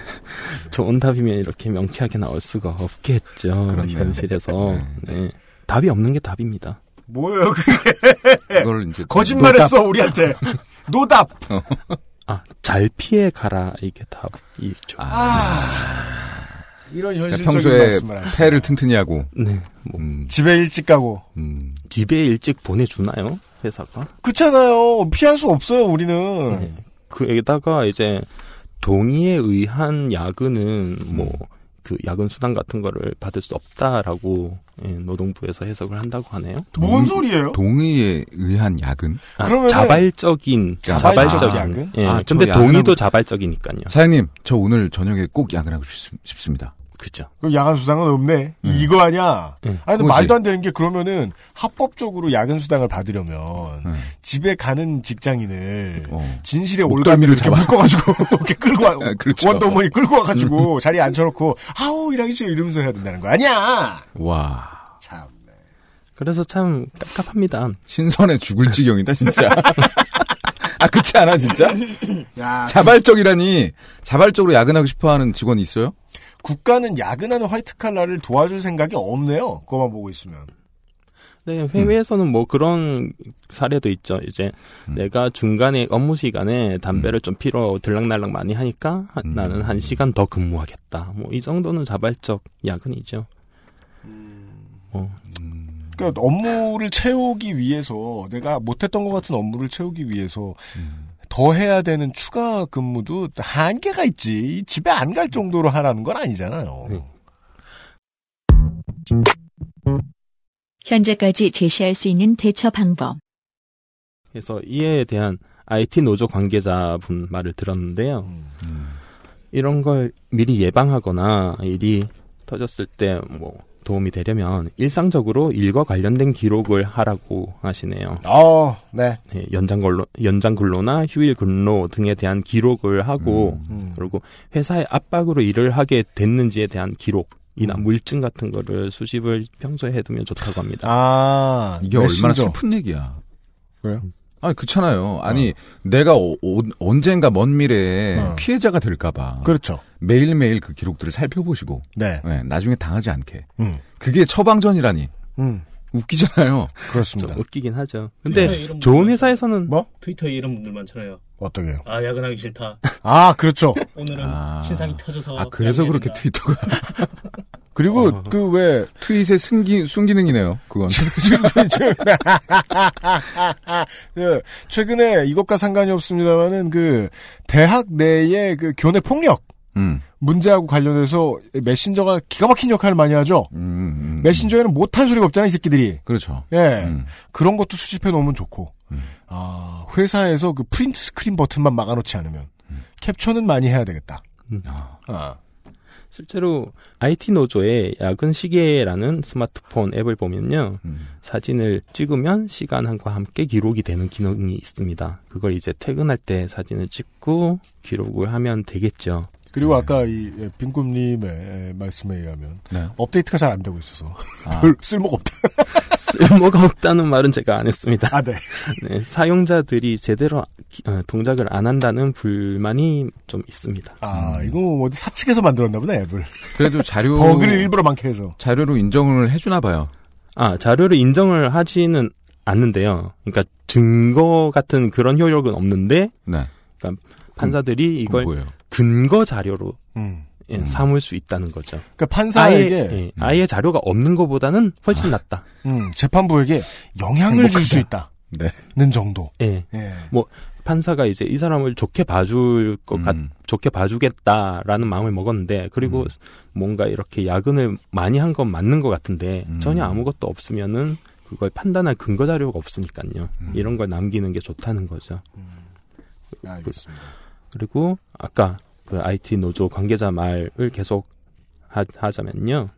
좋은 답이면 이렇게 명쾌하게 나올 수가 없겠죠. 그렇네요. 현실에서. 네. 답이 없는 게 답입니다. 뭐예요, 그게? 그걸 이제 거짓말했어, 우리한테. *laughs* 노답! *laughs* 아, 잘 피해 가라. 이게 답이죠. 아. 이런 그러니까 현실적인 평소에. 폐를 튼튼히 하고. 네. 뭐, 집에 일찍 가고. 음. 집에 일찍 보내주나요? 회사가? 그렇잖아요. 피할 수 없어요, 우리는. 네. 그에다가 이제 동의에 의한 야근은 뭐 그 야근 수당 같은 거를 받을 수 없다라고 예, 노동부에서 해석을 한다고 하네요. 뭔 소리예요? 동의에 의한 야근? 아, 그러면은- 자발적인 자발적 자발적인 야근? 예. 아, 저 근데 야근하고- 동의도 자발적이니까요. 사장님, 저 오늘 저녁에 꼭 야근하고 싶, 싶습니다. 그죠. 그럼 야간 수당은 없네. 이거 아니야. 네. 아니, 근데. 말도 안 되는 게 그러면은 합법적으로 야근 수당을 받으려면 네. 집에 가는 직장인을 어. 진실의 올가미를 이렇게 잡아. 묶어가지고 *laughs* 이렇게 끌고 와, 아, 그렇죠. 원더머니 끌고 와가지고 자리에 앉혀놓고 아우 일하기 싫어 이러면서 해야 된다는 거 아니야. 와. 참. 그래서 참 깝깝합니다. 신선해 죽을 지경이다, 진짜. *laughs* 아, 그렇지 않아, 진짜? 야, 자발적이라니, 자발적으로 야근하고 싶어 하는 직원이 있어요? 국가는 야근하는 화이트 칼라를 도와줄 생각이 없네요. 그거만 보고 있으면. 네, 해외에서는 뭐 그런 사례도 있죠. 이제 내가 중간에 업무 시간에 담배를 좀 피러 들락날락 많이 하니까 한- 나는 한 시간 더 근무하겠다. 뭐 이 정도는 자발적 야근이죠. 어. 그러니까 업무를 채우기 위해서 내가 못했던 것 같은 업무를 채우기 위해서 더 해야 되는 추가 근무도 한계가 있지. 집에 안 갈 정도로 하라는 건 아니잖아요. 현재까지 제시할 수 있는 대처 방법. 그래서 이에 대한 IT 노조 관계자분 말을 들었는데요. 이런 걸 미리 예방하거나 일이 터졌을 때 뭐 도움이 되려면 일상적으로 일과 관련된 기록을 하라고 하시네요. 어, 네. 연장 근로, 연장 근로나 휴일 근로 등에 대한 기록을 하고 음. 그리고 회사의 압박으로 일을 하게 됐는지에 대한 기록 이나 물증 같은 거를 수집을 평소에 해두면 좋다고 합니다. 아, 이게 얼마나 슬픈 얘기야. 왜요? 아니 그렇잖아요. 아니 내가 어, 어, 언젠가 먼 미래에 어. 피해자가 될까봐. 그렇죠. 매일 매일 그 기록들을 살펴보시고. 네. 나중에 당하지 않게. 음. 그게 처방전이라니. 음. 웃기잖아요. 그렇습니다. 좀 웃기긴 하죠. 근데 좋은 회사에서는 뭐? 트위터에 이런 분들 많잖아요. 어떻게요? 아 야근하기 싫다. 아, 그렇죠. 오늘은 아. 신상이 터져서 아 그래서 그렇게 된다. 트위터가. *laughs* 그리고 어. 그왜 트윗의 순기 순기능이네요. 그건. *laughs* 예, 최근에 이것과 상관이 없습니다만은 그 대학 내의 그 교내 폭력 음. 문제하고 관련해서 메신저가 기가 막힌 역할을 많이 하죠. 음, 메신저에는 못한 소리가 없잖아요, 이 새끼들이. 그렇죠. 예. 음. 그런 것도 수집해 놓으면 좋고. 아, 회사에서 그 print screen 버튼만 막아놓지 않으면 캡처는 많이 해야 되겠다. 음. 아. 실제로 IT 노조의 야근 시계라는 스마트폰 앱을 보면요. 음. 사진을 찍으면 시간과 함께 기록이 되는 기능이 있습니다. 그걸 이제 퇴근할 때 사진을 찍고 기록을 하면 되겠죠. 그리고 아까 이 예, 빈꿈님의 말씀에 의하면 네. 업데이트가 잘 안 되고 있어서 아. *laughs* 별 쓸모가 없다. *laughs* 쓸모가 없다는 말은 제가 안 했습니다. 아, 네. *laughs* 네, 사용자들이 제대로 기- 어, 동작을 안 한다는 불만이 좀 있습니다. 아, 이거 뭐 어디 사측에서 만들었나 보네, 앱을. 그래도 자료 버그를 일부러 많게 해서. 자료로 인정을 해주나 봐요. 아, 자료를 인정을 하지는 않는데요. 그러니까 증거 같은 그런 효력은 없는데, 네. 그러니까 판사들이 이걸 뭐예요? 근거 자료로 음. 예, 삼을 수 있다는 거죠. 그러니까 판사에게 아예, 예, 아예 자료가 없는 것보다는 훨씬 낫다. 음, 재판부에게 영향을 줄 수 있다. 네. 는 정도. 예. 예. 뭐 판사가 이제 이 사람을 좋게 봐줄 것 같, 좋게 봐주겠다라는 마음을 먹었는데 그리고 뭔가 이렇게 야근을 많이 한 건 맞는 것 같은데 전혀 아무것도 없으면은 그걸 판단할 근거 자료가 없으니까요. 이런 걸 남기는 게 좋다는 거죠. 알겠습니다. 그리고 아까 그 IT 노조 관계자 말을 계속 하, 하자면요.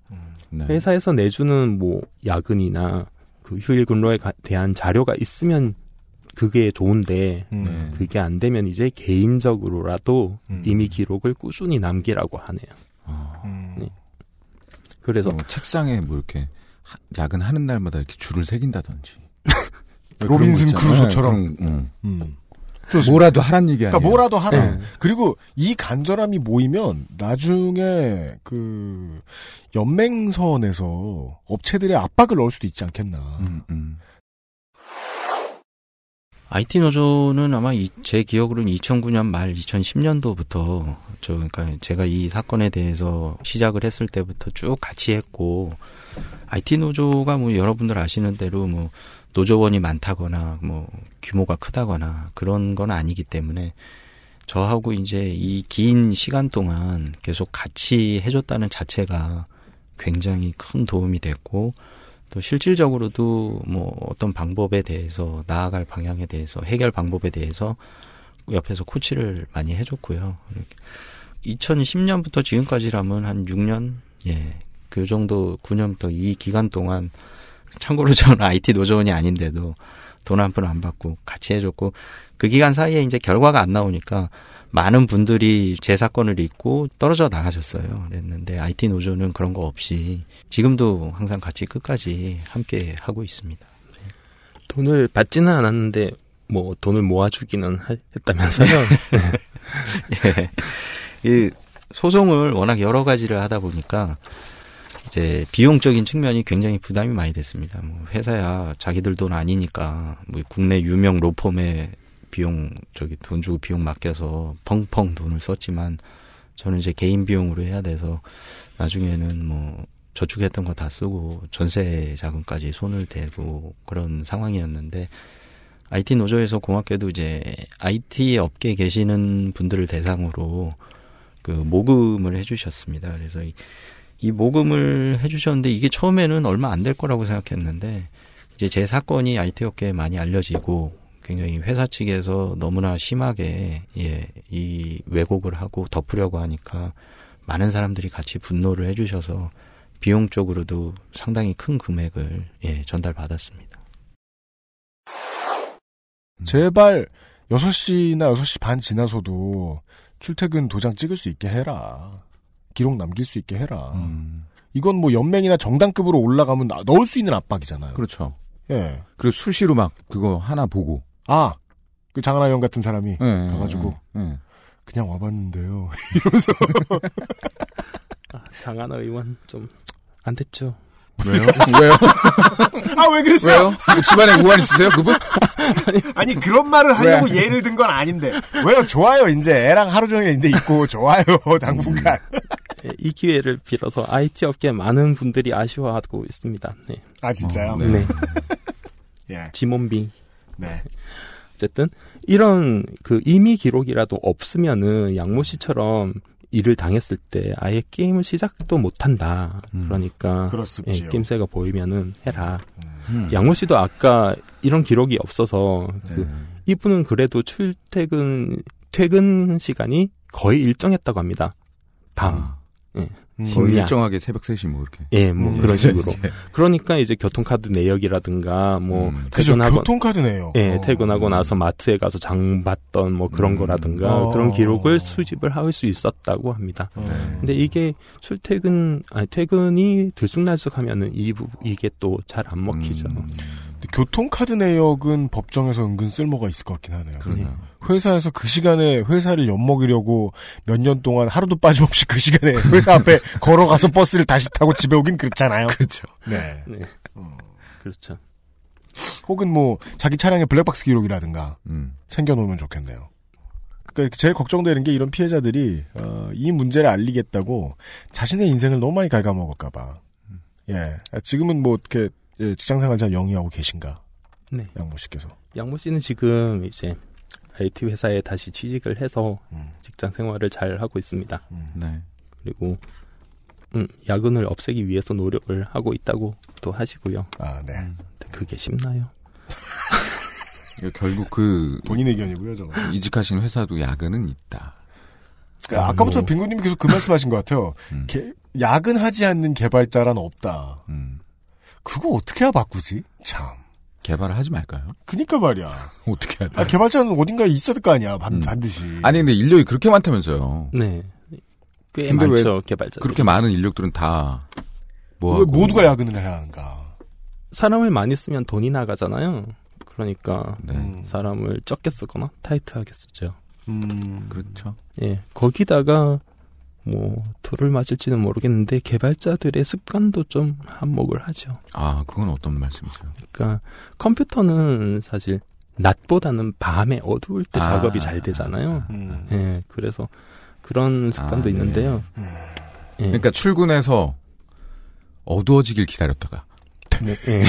네. 회사에서 내주는 뭐 야근이나 그 휴일 근로에 가- 대한 자료가 있으면 그게 좋은데 음. 그게 안 되면 이제 개인적으로라도 이미 기록을 꾸준히 남기라고 하네요. 네. 그래서 어, 책상에 뭐 이렇게 하- 야근하는 날마다 이렇게 줄을 새긴다든지. *laughs* 로빈슨. 크루소처럼. 그런, 음. 음. 뭐라도 하란 얘기 아니에요. 그러니까 뭐라도 하라. 네. 그리고 이 간절함이 모이면 나중에 그 연맹선에서 업체들의 압박을 넣을 수도 있지 않겠나. 음, IT 노조는 아마 이- 제 기억으로는 2009년 말 2010년도부터 저 그러니까 제가 이 사건에 대해서 시작을 했을 때부터 쭉 같이 했고 IT 노조가 뭐 여러분들 아시는 대로 뭐 노조원이 많다거나 뭐 규모가 크다거나 그런 건 아니기 때문에 저하고 이제 이 긴 시간 동안 계속 같이 해줬다는 자체가 굉장히 큰 도움이 됐고 또 실질적으로도 뭐 어떤 방법에 대해서 나아갈 방향에 대해서 해결 방법에 대해서 옆에서 코치를 많이 해줬고요. 2010년부터 지금까지라면 한 6년, 예, 그 정도 9년부터 이 기간 동안 참고로 저는 *laughs* IT 노조원이 아닌데도 돈 한 푼 안 받고 같이 해줬고 그 기간 사이에 이제 결과가 안 나오니까 많은 분들이 제 사건을 잊고 떨어져 나가셨어요. 그랬는데 IT 노조는 그런 거 없이 지금도 항상 같이 끝까지 함께 하고 있습니다. 돈을 받지는 않았는데 뭐 돈을 모아주기는 하- 했다면서요. *laughs* 예. 이 소송을 워낙 여러 가지를 하다 보니까 이제 비용적인 측면이 굉장히 부담이 많이 됐습니다. 뭐 회사야 자기들 돈 아니니까 뭐 국내 유명 로펌에 비용 저기 돈 주고 비용 맡겨서 펑펑 돈을 썼지만 저는 이제 개인 비용으로 해야 돼서 나중에는 뭐 저축했던 거 다 쓰고 전세 자금까지 손을 대고 그런 상황이었는데 IT 노조에서 고맙게도 이제 IT 업계에 계시는 분들을 대상으로 그 모금을 해주셨습니다. 그래서 이, 이 모금을 해주셨는데 이게 처음에는 얼마 안 될 거라고 생각했는데 이제 제 사건이 IT 업계에 많이 알려지고 굉장히 회사 측에서 너무나 심하게 예, 이 왜곡을 하고 덮으려고 하니까 많은 사람들이 같이 분노를 해주셔서 비용적으로도 상당히 큰 금액을 예, 전달받았습니다. 제발 6시나 6시 반 지나서도 출퇴근 도장 찍을 수 있게 해라. 기록 남길 수 있게 해라. 음. 이건 뭐 연맹이나 정당급으로 올라가면 나- 넣을 수 있는 압박이잖아요. 그렇죠. 예. 그리고 수시로 막 그거 하나 보고. 아, 그 장하나 형 같은 사람이 예, 가가지고 예, 예. 그냥 와봤는데요. *laughs* 장하나 의원 좀 안 됐죠. 왜요? 왜요? *laughs* 아, 왜 그러세요? 왜요? 뭐 집안에 우환 있으세요, 그분? 아니, 그런 말을 하려고 왜? 예를 든 건 아닌데. 왜요? 좋아요. 이제 애랑 하루 종일 인데 있고 좋아요. 당분간. 예, 이 기회를 빌어서 IT 업계 많은 분들이 아쉬워하고 있습니다. 네. 아, 진짜요? 네. *laughs* 예. 지몬비. 네. 어쨌든 이런 그 임의 기록이라도 없으면은 양모 씨처럼 일을 당했을 때 아예 게임을 시작도 못 한다. 그러니까 그렇습지요. 예, 게임새가 보이면은 해라. 음. 양모 씨도 아까 이런 기록이 없어서 그 네. 이분은 그래도 출퇴근 퇴근 시간이 거의 일정했다고 합니다. 밤. 예. 거의 심야. 일정하게 새벽 3시 뭐 이렇게. 예, 뭐 음. 그런 식으로. *laughs* 예. 그러니까 이제 교통카드 내역이라든가 뭐 그죠, 퇴근하고 교통카드 내역. 예, 어. 퇴근하고 나서 마트에 가서 장 봤던 뭐 그런 거라든가 어. 그런 기록을 수집을 할 수 있었다고 합니다. 네. 근데 이게 출퇴근 아니 퇴근이 들쑥날쑥하면은 이 부, 이게 또 잘 안 먹히죠. 교통카드 내역은 법정에서 은근 쓸모가 있을 것 같긴 하네요. 회사에서 그 시간에 회사를 엿먹이려고 몇 년 동안 하루도 빠짐없이 그 시간에 *laughs* 회사 앞에 걸어가서 버스를 다시 타고 집에 오긴 그렇잖아요. 그렇죠. 네. 네. 그렇죠. 혹은 뭐 자기 차량의 블랙박스 기록이라든가 음. 챙겨놓으면 좋겠네요. 그러니까 제일 걱정되는 게 이런 피해자들이 어, 이 문제를 알리겠다고 자신의 인생을 너무 많이 갉아먹을까봐. 예, 지금은 뭐 예, 직장생활 잘 영위하고 계신가? 네. 양모 씨께서. 양모 씨는 지금 이제 IT 회사에 다시 취직을 해서 직장 생활을 잘 하고 있습니다. 네. 그리고 음, 야근을 없애기 위해서 노력을 하고 있다고 또 하시고요. 아, 네. 근데 그게 쉽나요? 결국 그 본인 의견이고요, 저거. 이직하신 회사도 야근은 있다. 그러니까 아까부터 뭐. 빙구님이 계속 그 말씀하신 것 같아요. 개- 야근하지 않는 개발자란 없다. 음. 그거 어떻게 해야 바꾸지? 참. 개발을 하지 말까요? 그니까 말이야. *laughs* 어떻게 해야 돼? 아, 개발자는 어딘가에 있어야 될 거 아니야, 반, 음. 반드시. 아니 근데 인력이 그렇게 많다면서요. 네. 꽤 근데 많죠, 왜 개발자들이. 그렇게 많은 인력들은 다뭐왜 모두가 야근을 해야 하는가? 사람을 많이 쓰면 돈이 나가잖아요. 그러니까 네. 사람을 적게 쓰거나 타이트하게 쓰죠. 음. 그렇죠. 예. 거기다가 뭐 돌을 맞을지는 모르겠는데 개발자들의 습관도 좀 한몫을 하죠. 아, 그건 어떤 말씀이세요? 그러니까 컴퓨터는 사실 낮보다는 밤에 어두울 때 아. 작업이 잘 되잖아요. 음. 예. 그래서 그런 습관도 아, 네. 있는데요. 예. 그러니까 출근해서 어두워지길 기다렸다가 네, 예.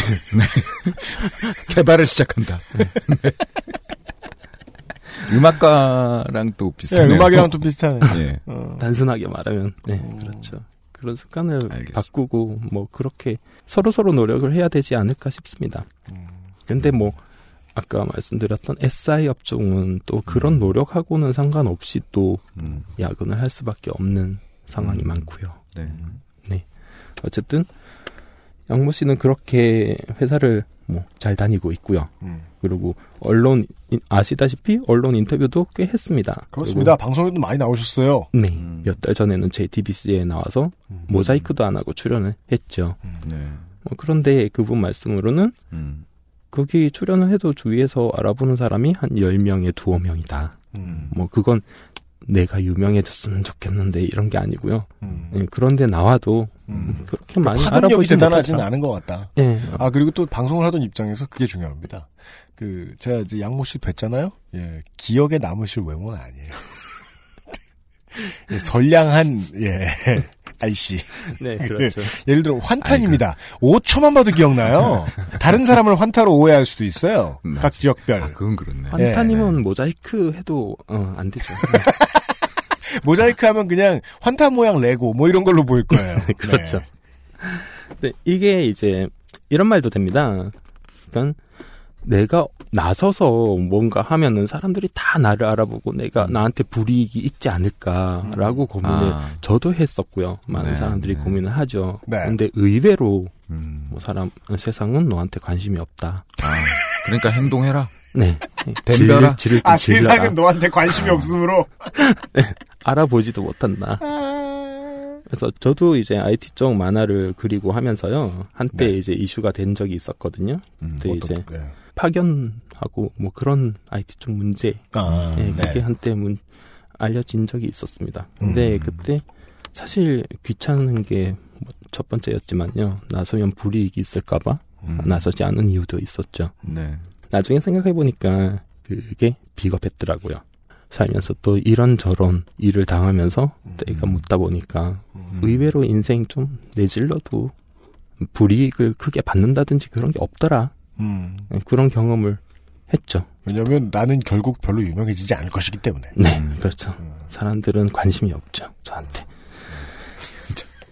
*laughs* 개발을 시작한다. 네. *laughs* 음악가랑 또 비슷해요. 예, 음악이랑 또 비슷하네. *laughs* 예. 어. 단순하게 말하면 네 그렇죠. 그런 습관을 바꾸고 뭐 그렇게 서로 서로 노력을 해야 되지 않을까 싶습니다. 근데 뭐 아까 말씀드렸던 SI 업종은 또 그런 노력하고는 상관없이 또 음. 야근을 할 수밖에 없는 상황이 많고요. 네. 네. 어쨌든 양모 씨는 그렇게 회사를 뭐 잘 다니고 있고요. 음. 그리고 언론 인- 아시다시피 언론 인터뷰도 꽤 했습니다. 그렇습니다. 방송에도 많이 나오셨어요. 네. 음. 몇달 전에는 JTBC에 나와서 모자이크도 안 하고 출연을 했죠. 네. 뭐 그런데 그분 말씀으로는 음. 거기 출연을 해도 주위에서 알아보는 사람이 한 10명에 두어 명이다. 음. 뭐 그건 내가 유명해졌으면 좋겠는데 이런 게 아니고요. 음. 예, 그런데 나와도 그렇게 많이 파급력이 알아보지 대단하진 못하죠. 않은 것 같다. 예. 아 그리고 또 방송을 하던 입장에서 그게 중요합니다. 그 제가 이제 양모 씨 뵀잖아요. 예, 기억에 남으실 외모는 아니에요. *laughs* 예, 선량한 예 아이씨. 네, 그렇죠. 예를 들어 환탄입니다. 5초만 봐도 기억나요. 다른 사람을 환타로 오해할 수도 있어요. 각 지역별. 아, 그건 그렇네. 환타님은 모자이크 해도 어, 안 되죠. *laughs* 모자이크 하면 그냥 환타 모양 레고 뭐 이런 걸로 보일 거예요. *laughs* 그렇죠. 네, 이게 이제 이런 말도 됩니다. 그러니까 내가 나서서 뭔가 하면은 사람들이 다 나를 알아보고 내가 나한테 불이익이 있지 않을까라고 고민을 아. 저도 했었고요. 많은 네, 사람들이 네. 고민을 하죠. 네. 근데 의외로 음. 뭐 사람 세상은 너한테 관심이 없다. 그러니까 행동해라. 네. 덤벼라. 지를 아, 좀 질러라. 세상은 너한테 관심이 없으므로. *laughs* 알아보지도 못한다. 그래서 저도 이제 IT 쪽 만화를 그리고 하면서요. 한때 이제 이슈가 된 적이 있었거든요. 근데 어떤- 이제 네. 파견하고 뭐 그런 IT 쪽 문제. 아, 예, 그게 네. 한때 문, 알려진 적이 있었습니다. 근데 음. 그때 사실 귀찮은 게 첫 번째였지만요. 나서면 불이익이 있을까봐 음. 나서지 않은 이유도 있었죠. 네. 나중에 생각해 보니까 그게 비겁했더라고요. 살면서 또 이런저런 일을 당하면서 음. 때가 묻다 보니까 의외로 인생 좀 내질러도 불이익을 크게 받는다든지 그런 게 없더라. 음. 그런 경험을 했죠. 왜냐면 나는 결국 별로 유명해지지 않을 것이기 때문에. 네, 그렇죠. 사람들은 관심이 없죠, 저한테.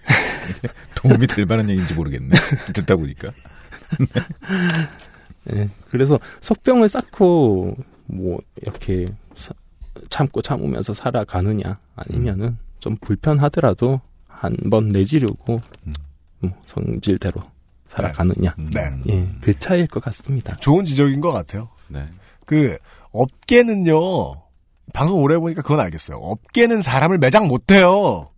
*laughs* 도움이 될 만한 얘기인지 모르겠네. *laughs* 듣다 보니까. *laughs* 네, 그래서 속병을 쌓고 뭐 이렇게 사- 참고 참으면서 살아가느냐 아니면은 좀 불편하더라도 한 번 내지르고 뭐 성질대로 살아가느냐 네. 예, 그 차이일 것 같습니다. 좋은 지적인 것 같아요. 네. 그 업계는요. 방송 오래 해보니까 그건 알겠어요. 업계는 사람을 매장 못해요.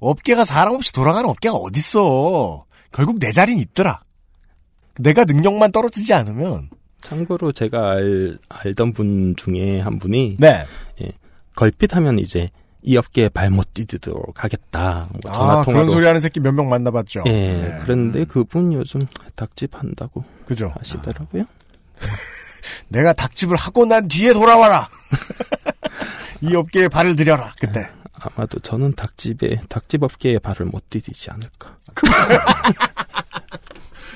업계가 사람 없이 돌아가는 업계가 어딨어. 결국 내 자리는 있더라. 내가 능력만 떨어지지 않으면 참고로 제가 알, 알던 분 중에 한 분이 네. 예, 걸핏하면 이제 이 업계에 발못 디디도록 하겠다. 뭐 전화 아, 그런 소리 하는 새끼 몇 명 만나봤죠. 예, 네. 그런데 그분 요즘 닭집 한다고 그죠. 하시더라고요. *laughs* 내가 닭집을 하고 난 뒤에 돌아와라. *laughs* 이 업계에 발을 들여라. 그때. 아마도 저는 닭집에 닭집 업계에 발을 못 디디지 않을까. *laughs*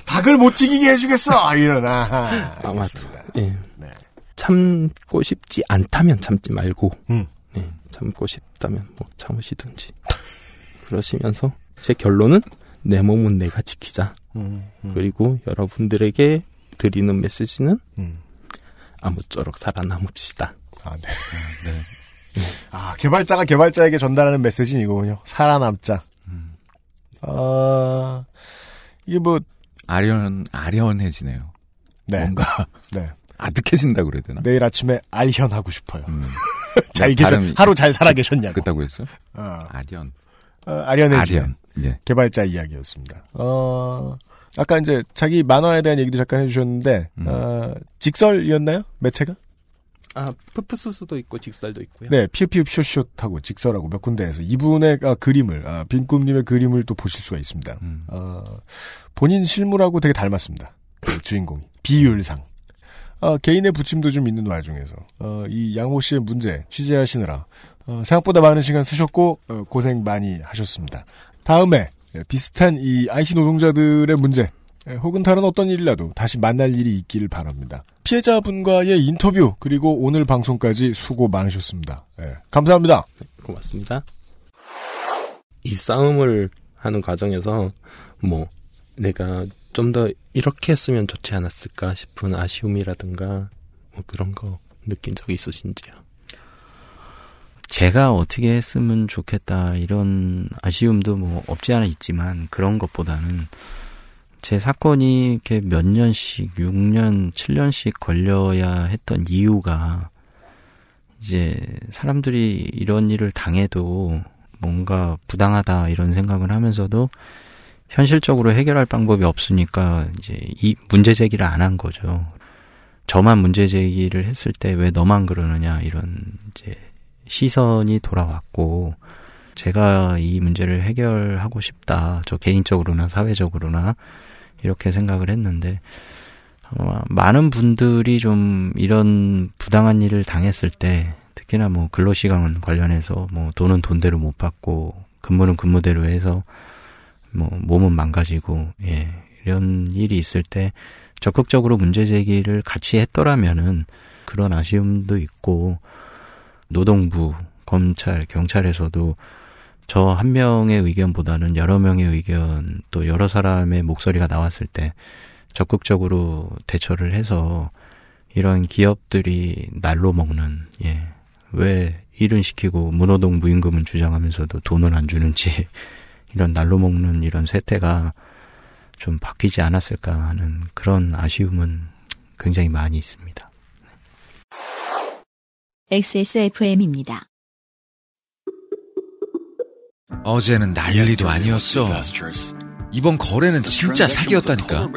닭을 못 튀기게 해주겠어. 이러나. 아마도. 예. 참고 싶지 않다면 참지 말고, 음. 예, 참고 싶다면 뭐 참으시든지. *laughs* 그러시면서 제 결론은 내 몸은 내가 지키자. 음, 음. 그리고 여러분들에게 드리는 메시지는 음. 아무쪼록 살아남읍시다. 아, 네. 아, 개발자가 개발자에게 전달하는 메시지는 이거군요. 살아남자. 아, 이게 뭐, 아련, 아련해지네요. 네. 뭔가. 네. 아득해진다 그래야 되나? 내일 아침에 알현하고 싶어요. *laughs* 잘 네, 계셨, 발음이 하루 잘 살아 계셨냐고. 그랬다고 했어? 어. 아련. 어, 아련해지는 아련. 예. 개발자 이야기였습니다. 어, 아까 이제 자기 만화에 대한 얘기도 잠깐 해주셨는데, 음. 어, 직설이었나요? 매체가? 아, 푸푸스도 있고 직살도 있고요. 네, 피읍피읍 쇼쇼하고 직설하고 몇 군데에서 이분의 아, 그림을, 아, 빈꿈님의 그림을 또 보실 수가 있습니다. 음. 어, 본인 실물하고 되게 닮았습니다. 그 주인공이. 비율상. 어, 개인의 부침도 좀 있는 와중에서, 어, 이 양호 씨의 문제 취재하시느라, 어, 생각보다 많은 시간 쓰셨고, 어, 고생 많이 하셨습니다. 다음에, 예, 비슷한 이 IT 노동자들의 문제, 예, 혹은 다른 어떤 일이라도 다시 만날 일이 있기를 바랍니다. 피해자분과의 인터뷰, 그리고 오늘 방송까지 수고 많으셨습니다. 예, 감사합니다. 고맙습니다. 이 싸움을 하는 과정에서 뭐 내가 좀 더 이렇게 했으면 좋지 않았을까 싶은 아쉬움이라든가 뭐 그런 거 느낀 적이 있으신지요? 제가 어떻게 했으면 좋겠다 이런 아쉬움도 뭐 없지 않아 있지만 그런 것보다는 제 사건이 이렇게 몇 년씩 6년, 7년씩 걸려야 했던 이유가 이제 사람들이 이런 일을 당해도 뭔가 부당하다 이런 생각을 하면서도 현실적으로 해결할 방법이 없으니까 이제 이 문제 제기를 안 한 거죠. 저만 문제 제기를 했을 때 왜 너만 그러느냐 이런 이제 시선이 돌아왔고 제가 이 문제를 해결하고 싶다. 저 개인적으로나 사회적으로나 이렇게 생각을 했는데 아마 많은 분들이 좀 이런 부당한 일을 당했을 때 특히나 뭐 근로시간 관련해서 뭐 돈은 돈대로 못 받고 근무는 근무대로 해서 뭐 몸은 망가지고 예 이런 일이 있을 때 적극적으로 문제 제기를 같이 했더라면은 그런 아쉬움도 있고 노동부, 검찰, 경찰에서도 저 한 명의 의견보다는 여러 명의 의견 또 여러 사람의 목소리가 나왔을 때 적극적으로 대처를 해서 이런 기업들이 날로 먹는 예. 왜 일은 시키고 문호동 무임금은 주장하면서도 돈은 안 주는지 이런 날로 먹는 이런 세태가 좀 바뀌지 않았을까 하는 그런 아쉬움은 굉장히 많이 있습니다. XSFM입니다. 어제는 난리도 아니었어. 이번 거래는 진짜 사기였다니까.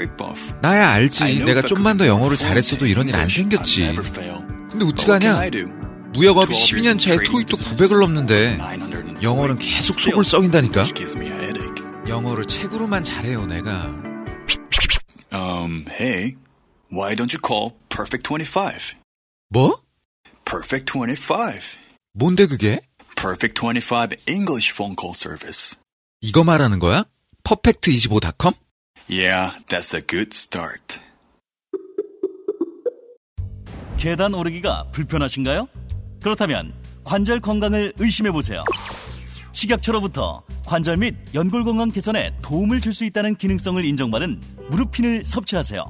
나야 알지. 내가 좀만 더 영어를 잘했어도 이런 일 안 생겼지. 근데 어떡하냐? 무역업이 12년 차에 토익도 900을 넘는데 영어는 계속 속을 썩인다니까. 영어를 책으로만 잘해요, 내가. Um, hey, why don't you call Perfect 25? 뭐? Perfect 25. 뭔데 그게? Perfect 25 English phone call service. 이거 말하는 거야? 퍼펙트25.com? Yeah, that's a good start. 계단 오르기가 불편하신가요? 그렇다면 관절 건강을 의심해 보세요. 식약처로부터 관절 및 연골 건강 개선에 도움을 줄 수 있다는 기능성을 인정받은 무릎핀을 섭취하세요.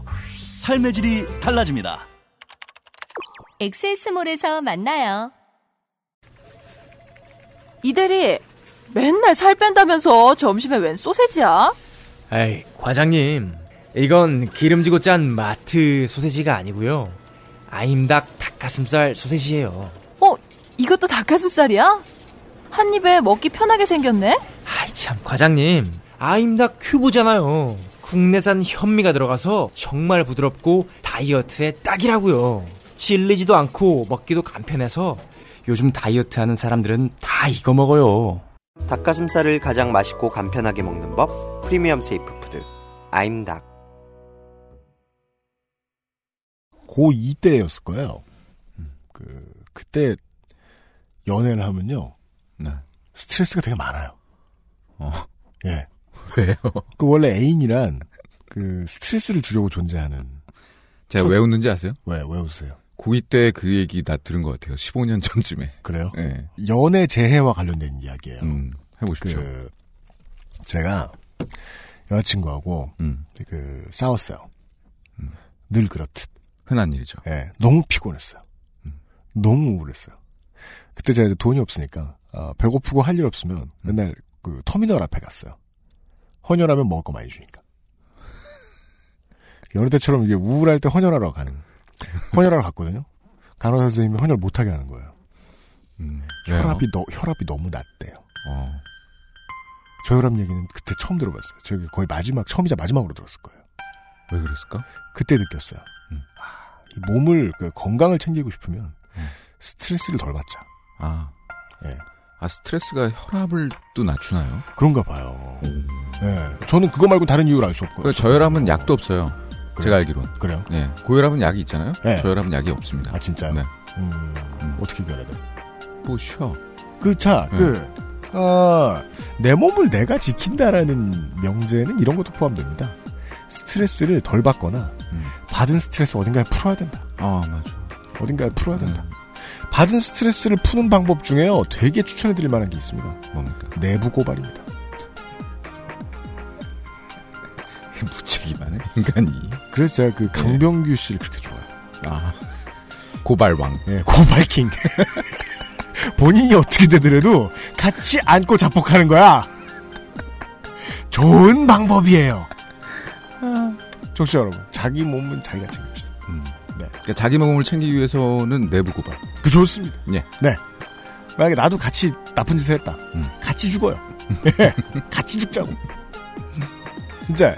삶의 질이 달라집니다. 엑세스몰에서 만나요. 이대리, 맨날 살 뺀다면서 점심에 웬 소세지야? 에이, 과장님. 이건 기름지고 짠 마트 소세지가 아니고요. 아임닭 닭가슴살 소세지예요. 어, 이것도 닭가슴살이야? 한 입에 먹기 편하게 생겼네? 아이 참, 과장님. 아임닭 큐브잖아요. 국내산 현미가 들어가서 정말 부드럽고 다이어트에 딱이라고요. 질리지도 않고 먹기도 간편해서 요즘 다이어트 하는 사람들은 다 이거 먹어요. 닭가슴살을 가장 맛있고 간편하게 먹는 법 premium safe food 아임닭 고2 때였을 거예요. 그, 그때 연애를 하면요. 네. 스트레스가 되게 많아요. 어. 예. 왜요? 그 원래 애인이란 그 스트레스를 주려고 존재하는. 제가 왜 웃는지 아세요? 왜, 왜 웃으세요? 고2 때 그 얘기 나 들은 것 같아요. 15년 전쯤에. 그래요? 네. 연애 재해와 관련된 이야기예요. 음, 해보십시오. 그, 제가 여자친구하고 음. 그 싸웠어요. 늘 그렇듯. 흔한 일이죠. 예, 너무 피곤했어요. 음. 너무 우울했어요. 그때 제가 돈이 없으니까 아, 배고프고 할 일 없으면 음. 맨날 그 터미널 앞에 갔어요. 헌혈하면 먹을 거 많이 주니까. *laughs* 여느 때처럼 이게 우울할 때 헌혈하러 가는. 헌혈하러 갔거든요. 간호사 선생님이 헌혈 못하게 하는 거예요. 음? 혈압이 너, 혈압이 너무 낮대요. 어. 저혈압 얘기는 그때 처음 들어봤어요. 저기 거의 마지막 처음이자 마지막으로 들었을 거예요. 왜 그랬을까? 그때 느꼈어요. 음. 아, 이 몸을 그 건강을 챙기고 싶으면 스트레스를 덜 받자. 아. 예. 아, 스트레스가 혈압을 또 낮추나요? 그런가 봐요. 예. 저는 그거 말고 다른 이유를 알 수 없고요. 그 저혈압은 약도 없어요. 제가 알기론. 그래요? 네. 고혈압은 약이 있잖아요. 네. 저혈압은 약이 없습니다. 아, 진짜요? 네. 음, 어떻게 결해야 돼? 뭐 쉬어. 그, 차, 네. 그, 아, 내 몸을 내가 지킨다라는 명제는 이런 것도 포함됩니다. 스트레스를 덜 받거나, 음. 받은 스트레스 어딘가에 풀어야 된다. 아, 맞아. 어딘가에 풀어야 된다. 받은 스트레스를 푸는 방법 중에요, 되게 추천해드릴 만한 게 있습니다. 뭡니까? 내부 고발입니다. *laughs* 무책임하네, 인간이. 그래서 제가 그 강병규 씨를 그렇게 좋아해요. 아. 고발왕. 예, 고발킹. *laughs* 본인이 어떻게 되더라도 같이 안고 자폭하는 거야. 좋은 방법이에요. 청취자 여러분, 자기 몸은 자기가 챙깁시다. 네. 그러니까 자기 몸을 챙기기 위해서는 내부 고발. 그 좋습니다. 예. 네. 만약에 나도 같이 나쁜 짓을 했다. 음. 같이 죽어요. 예. *laughs* 같이 죽자고. 진짜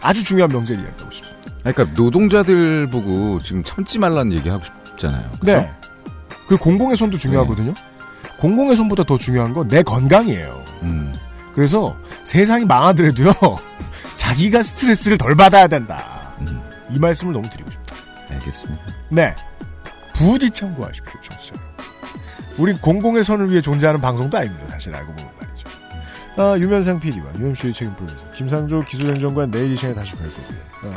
아주 중요한 명제를 이야기하고 싶습니다. 그러니까 노동자들 보고 지금 참지 말라는 얘기 하고 싶잖아요. 그죠? 네. 그 공공의 손도 중요하거든요. 공공의 손보다 더 중요한 건 내 건강이에요. 음. 그래서 세상이 망하더라도요. *laughs* 자기가 스트레스를 덜 받아야 된다. 음. 이 말씀을 너무 드리고 싶다. 알겠습니다. 네. 부디 참고하십시오, 청취자. 우리 공공의 선을 위해 존재하는 방송도 아닙니다. 사실 알고 보면 말이죠. 아, 유면상 PD와 UMC의 책임 프로듀서 김상조 기술행정관 내일 이 시간에 다시 뵐 거고요. 아,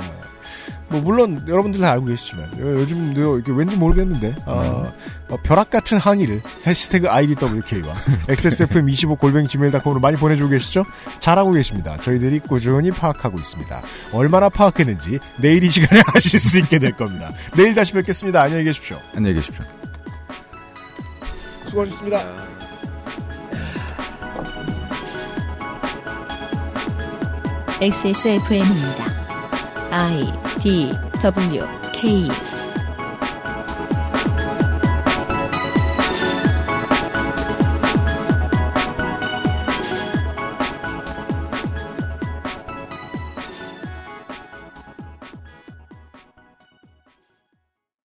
뭐 물론 여러분들 다 알고 계시지만 요- 요즘 이렇게 왠지 모르겠는데 어, 어, 벼락 같은 항의를 해시태그 IDWK와 XSFM25 골뱅이 gmail.com으로 많이 보내주고 계시죠? 잘하고 계십니다. 저희들이 꾸준히 파악하고 있습니다. 얼마나 파악했는지 내일 이 시간에 *laughs* 하실 수 있게 될 겁니다. 내일 다시 뵙겠습니다. 안녕히 계십시오. 안녕히 계십시오. 수고하셨습니다. XSFM입니다. I D W K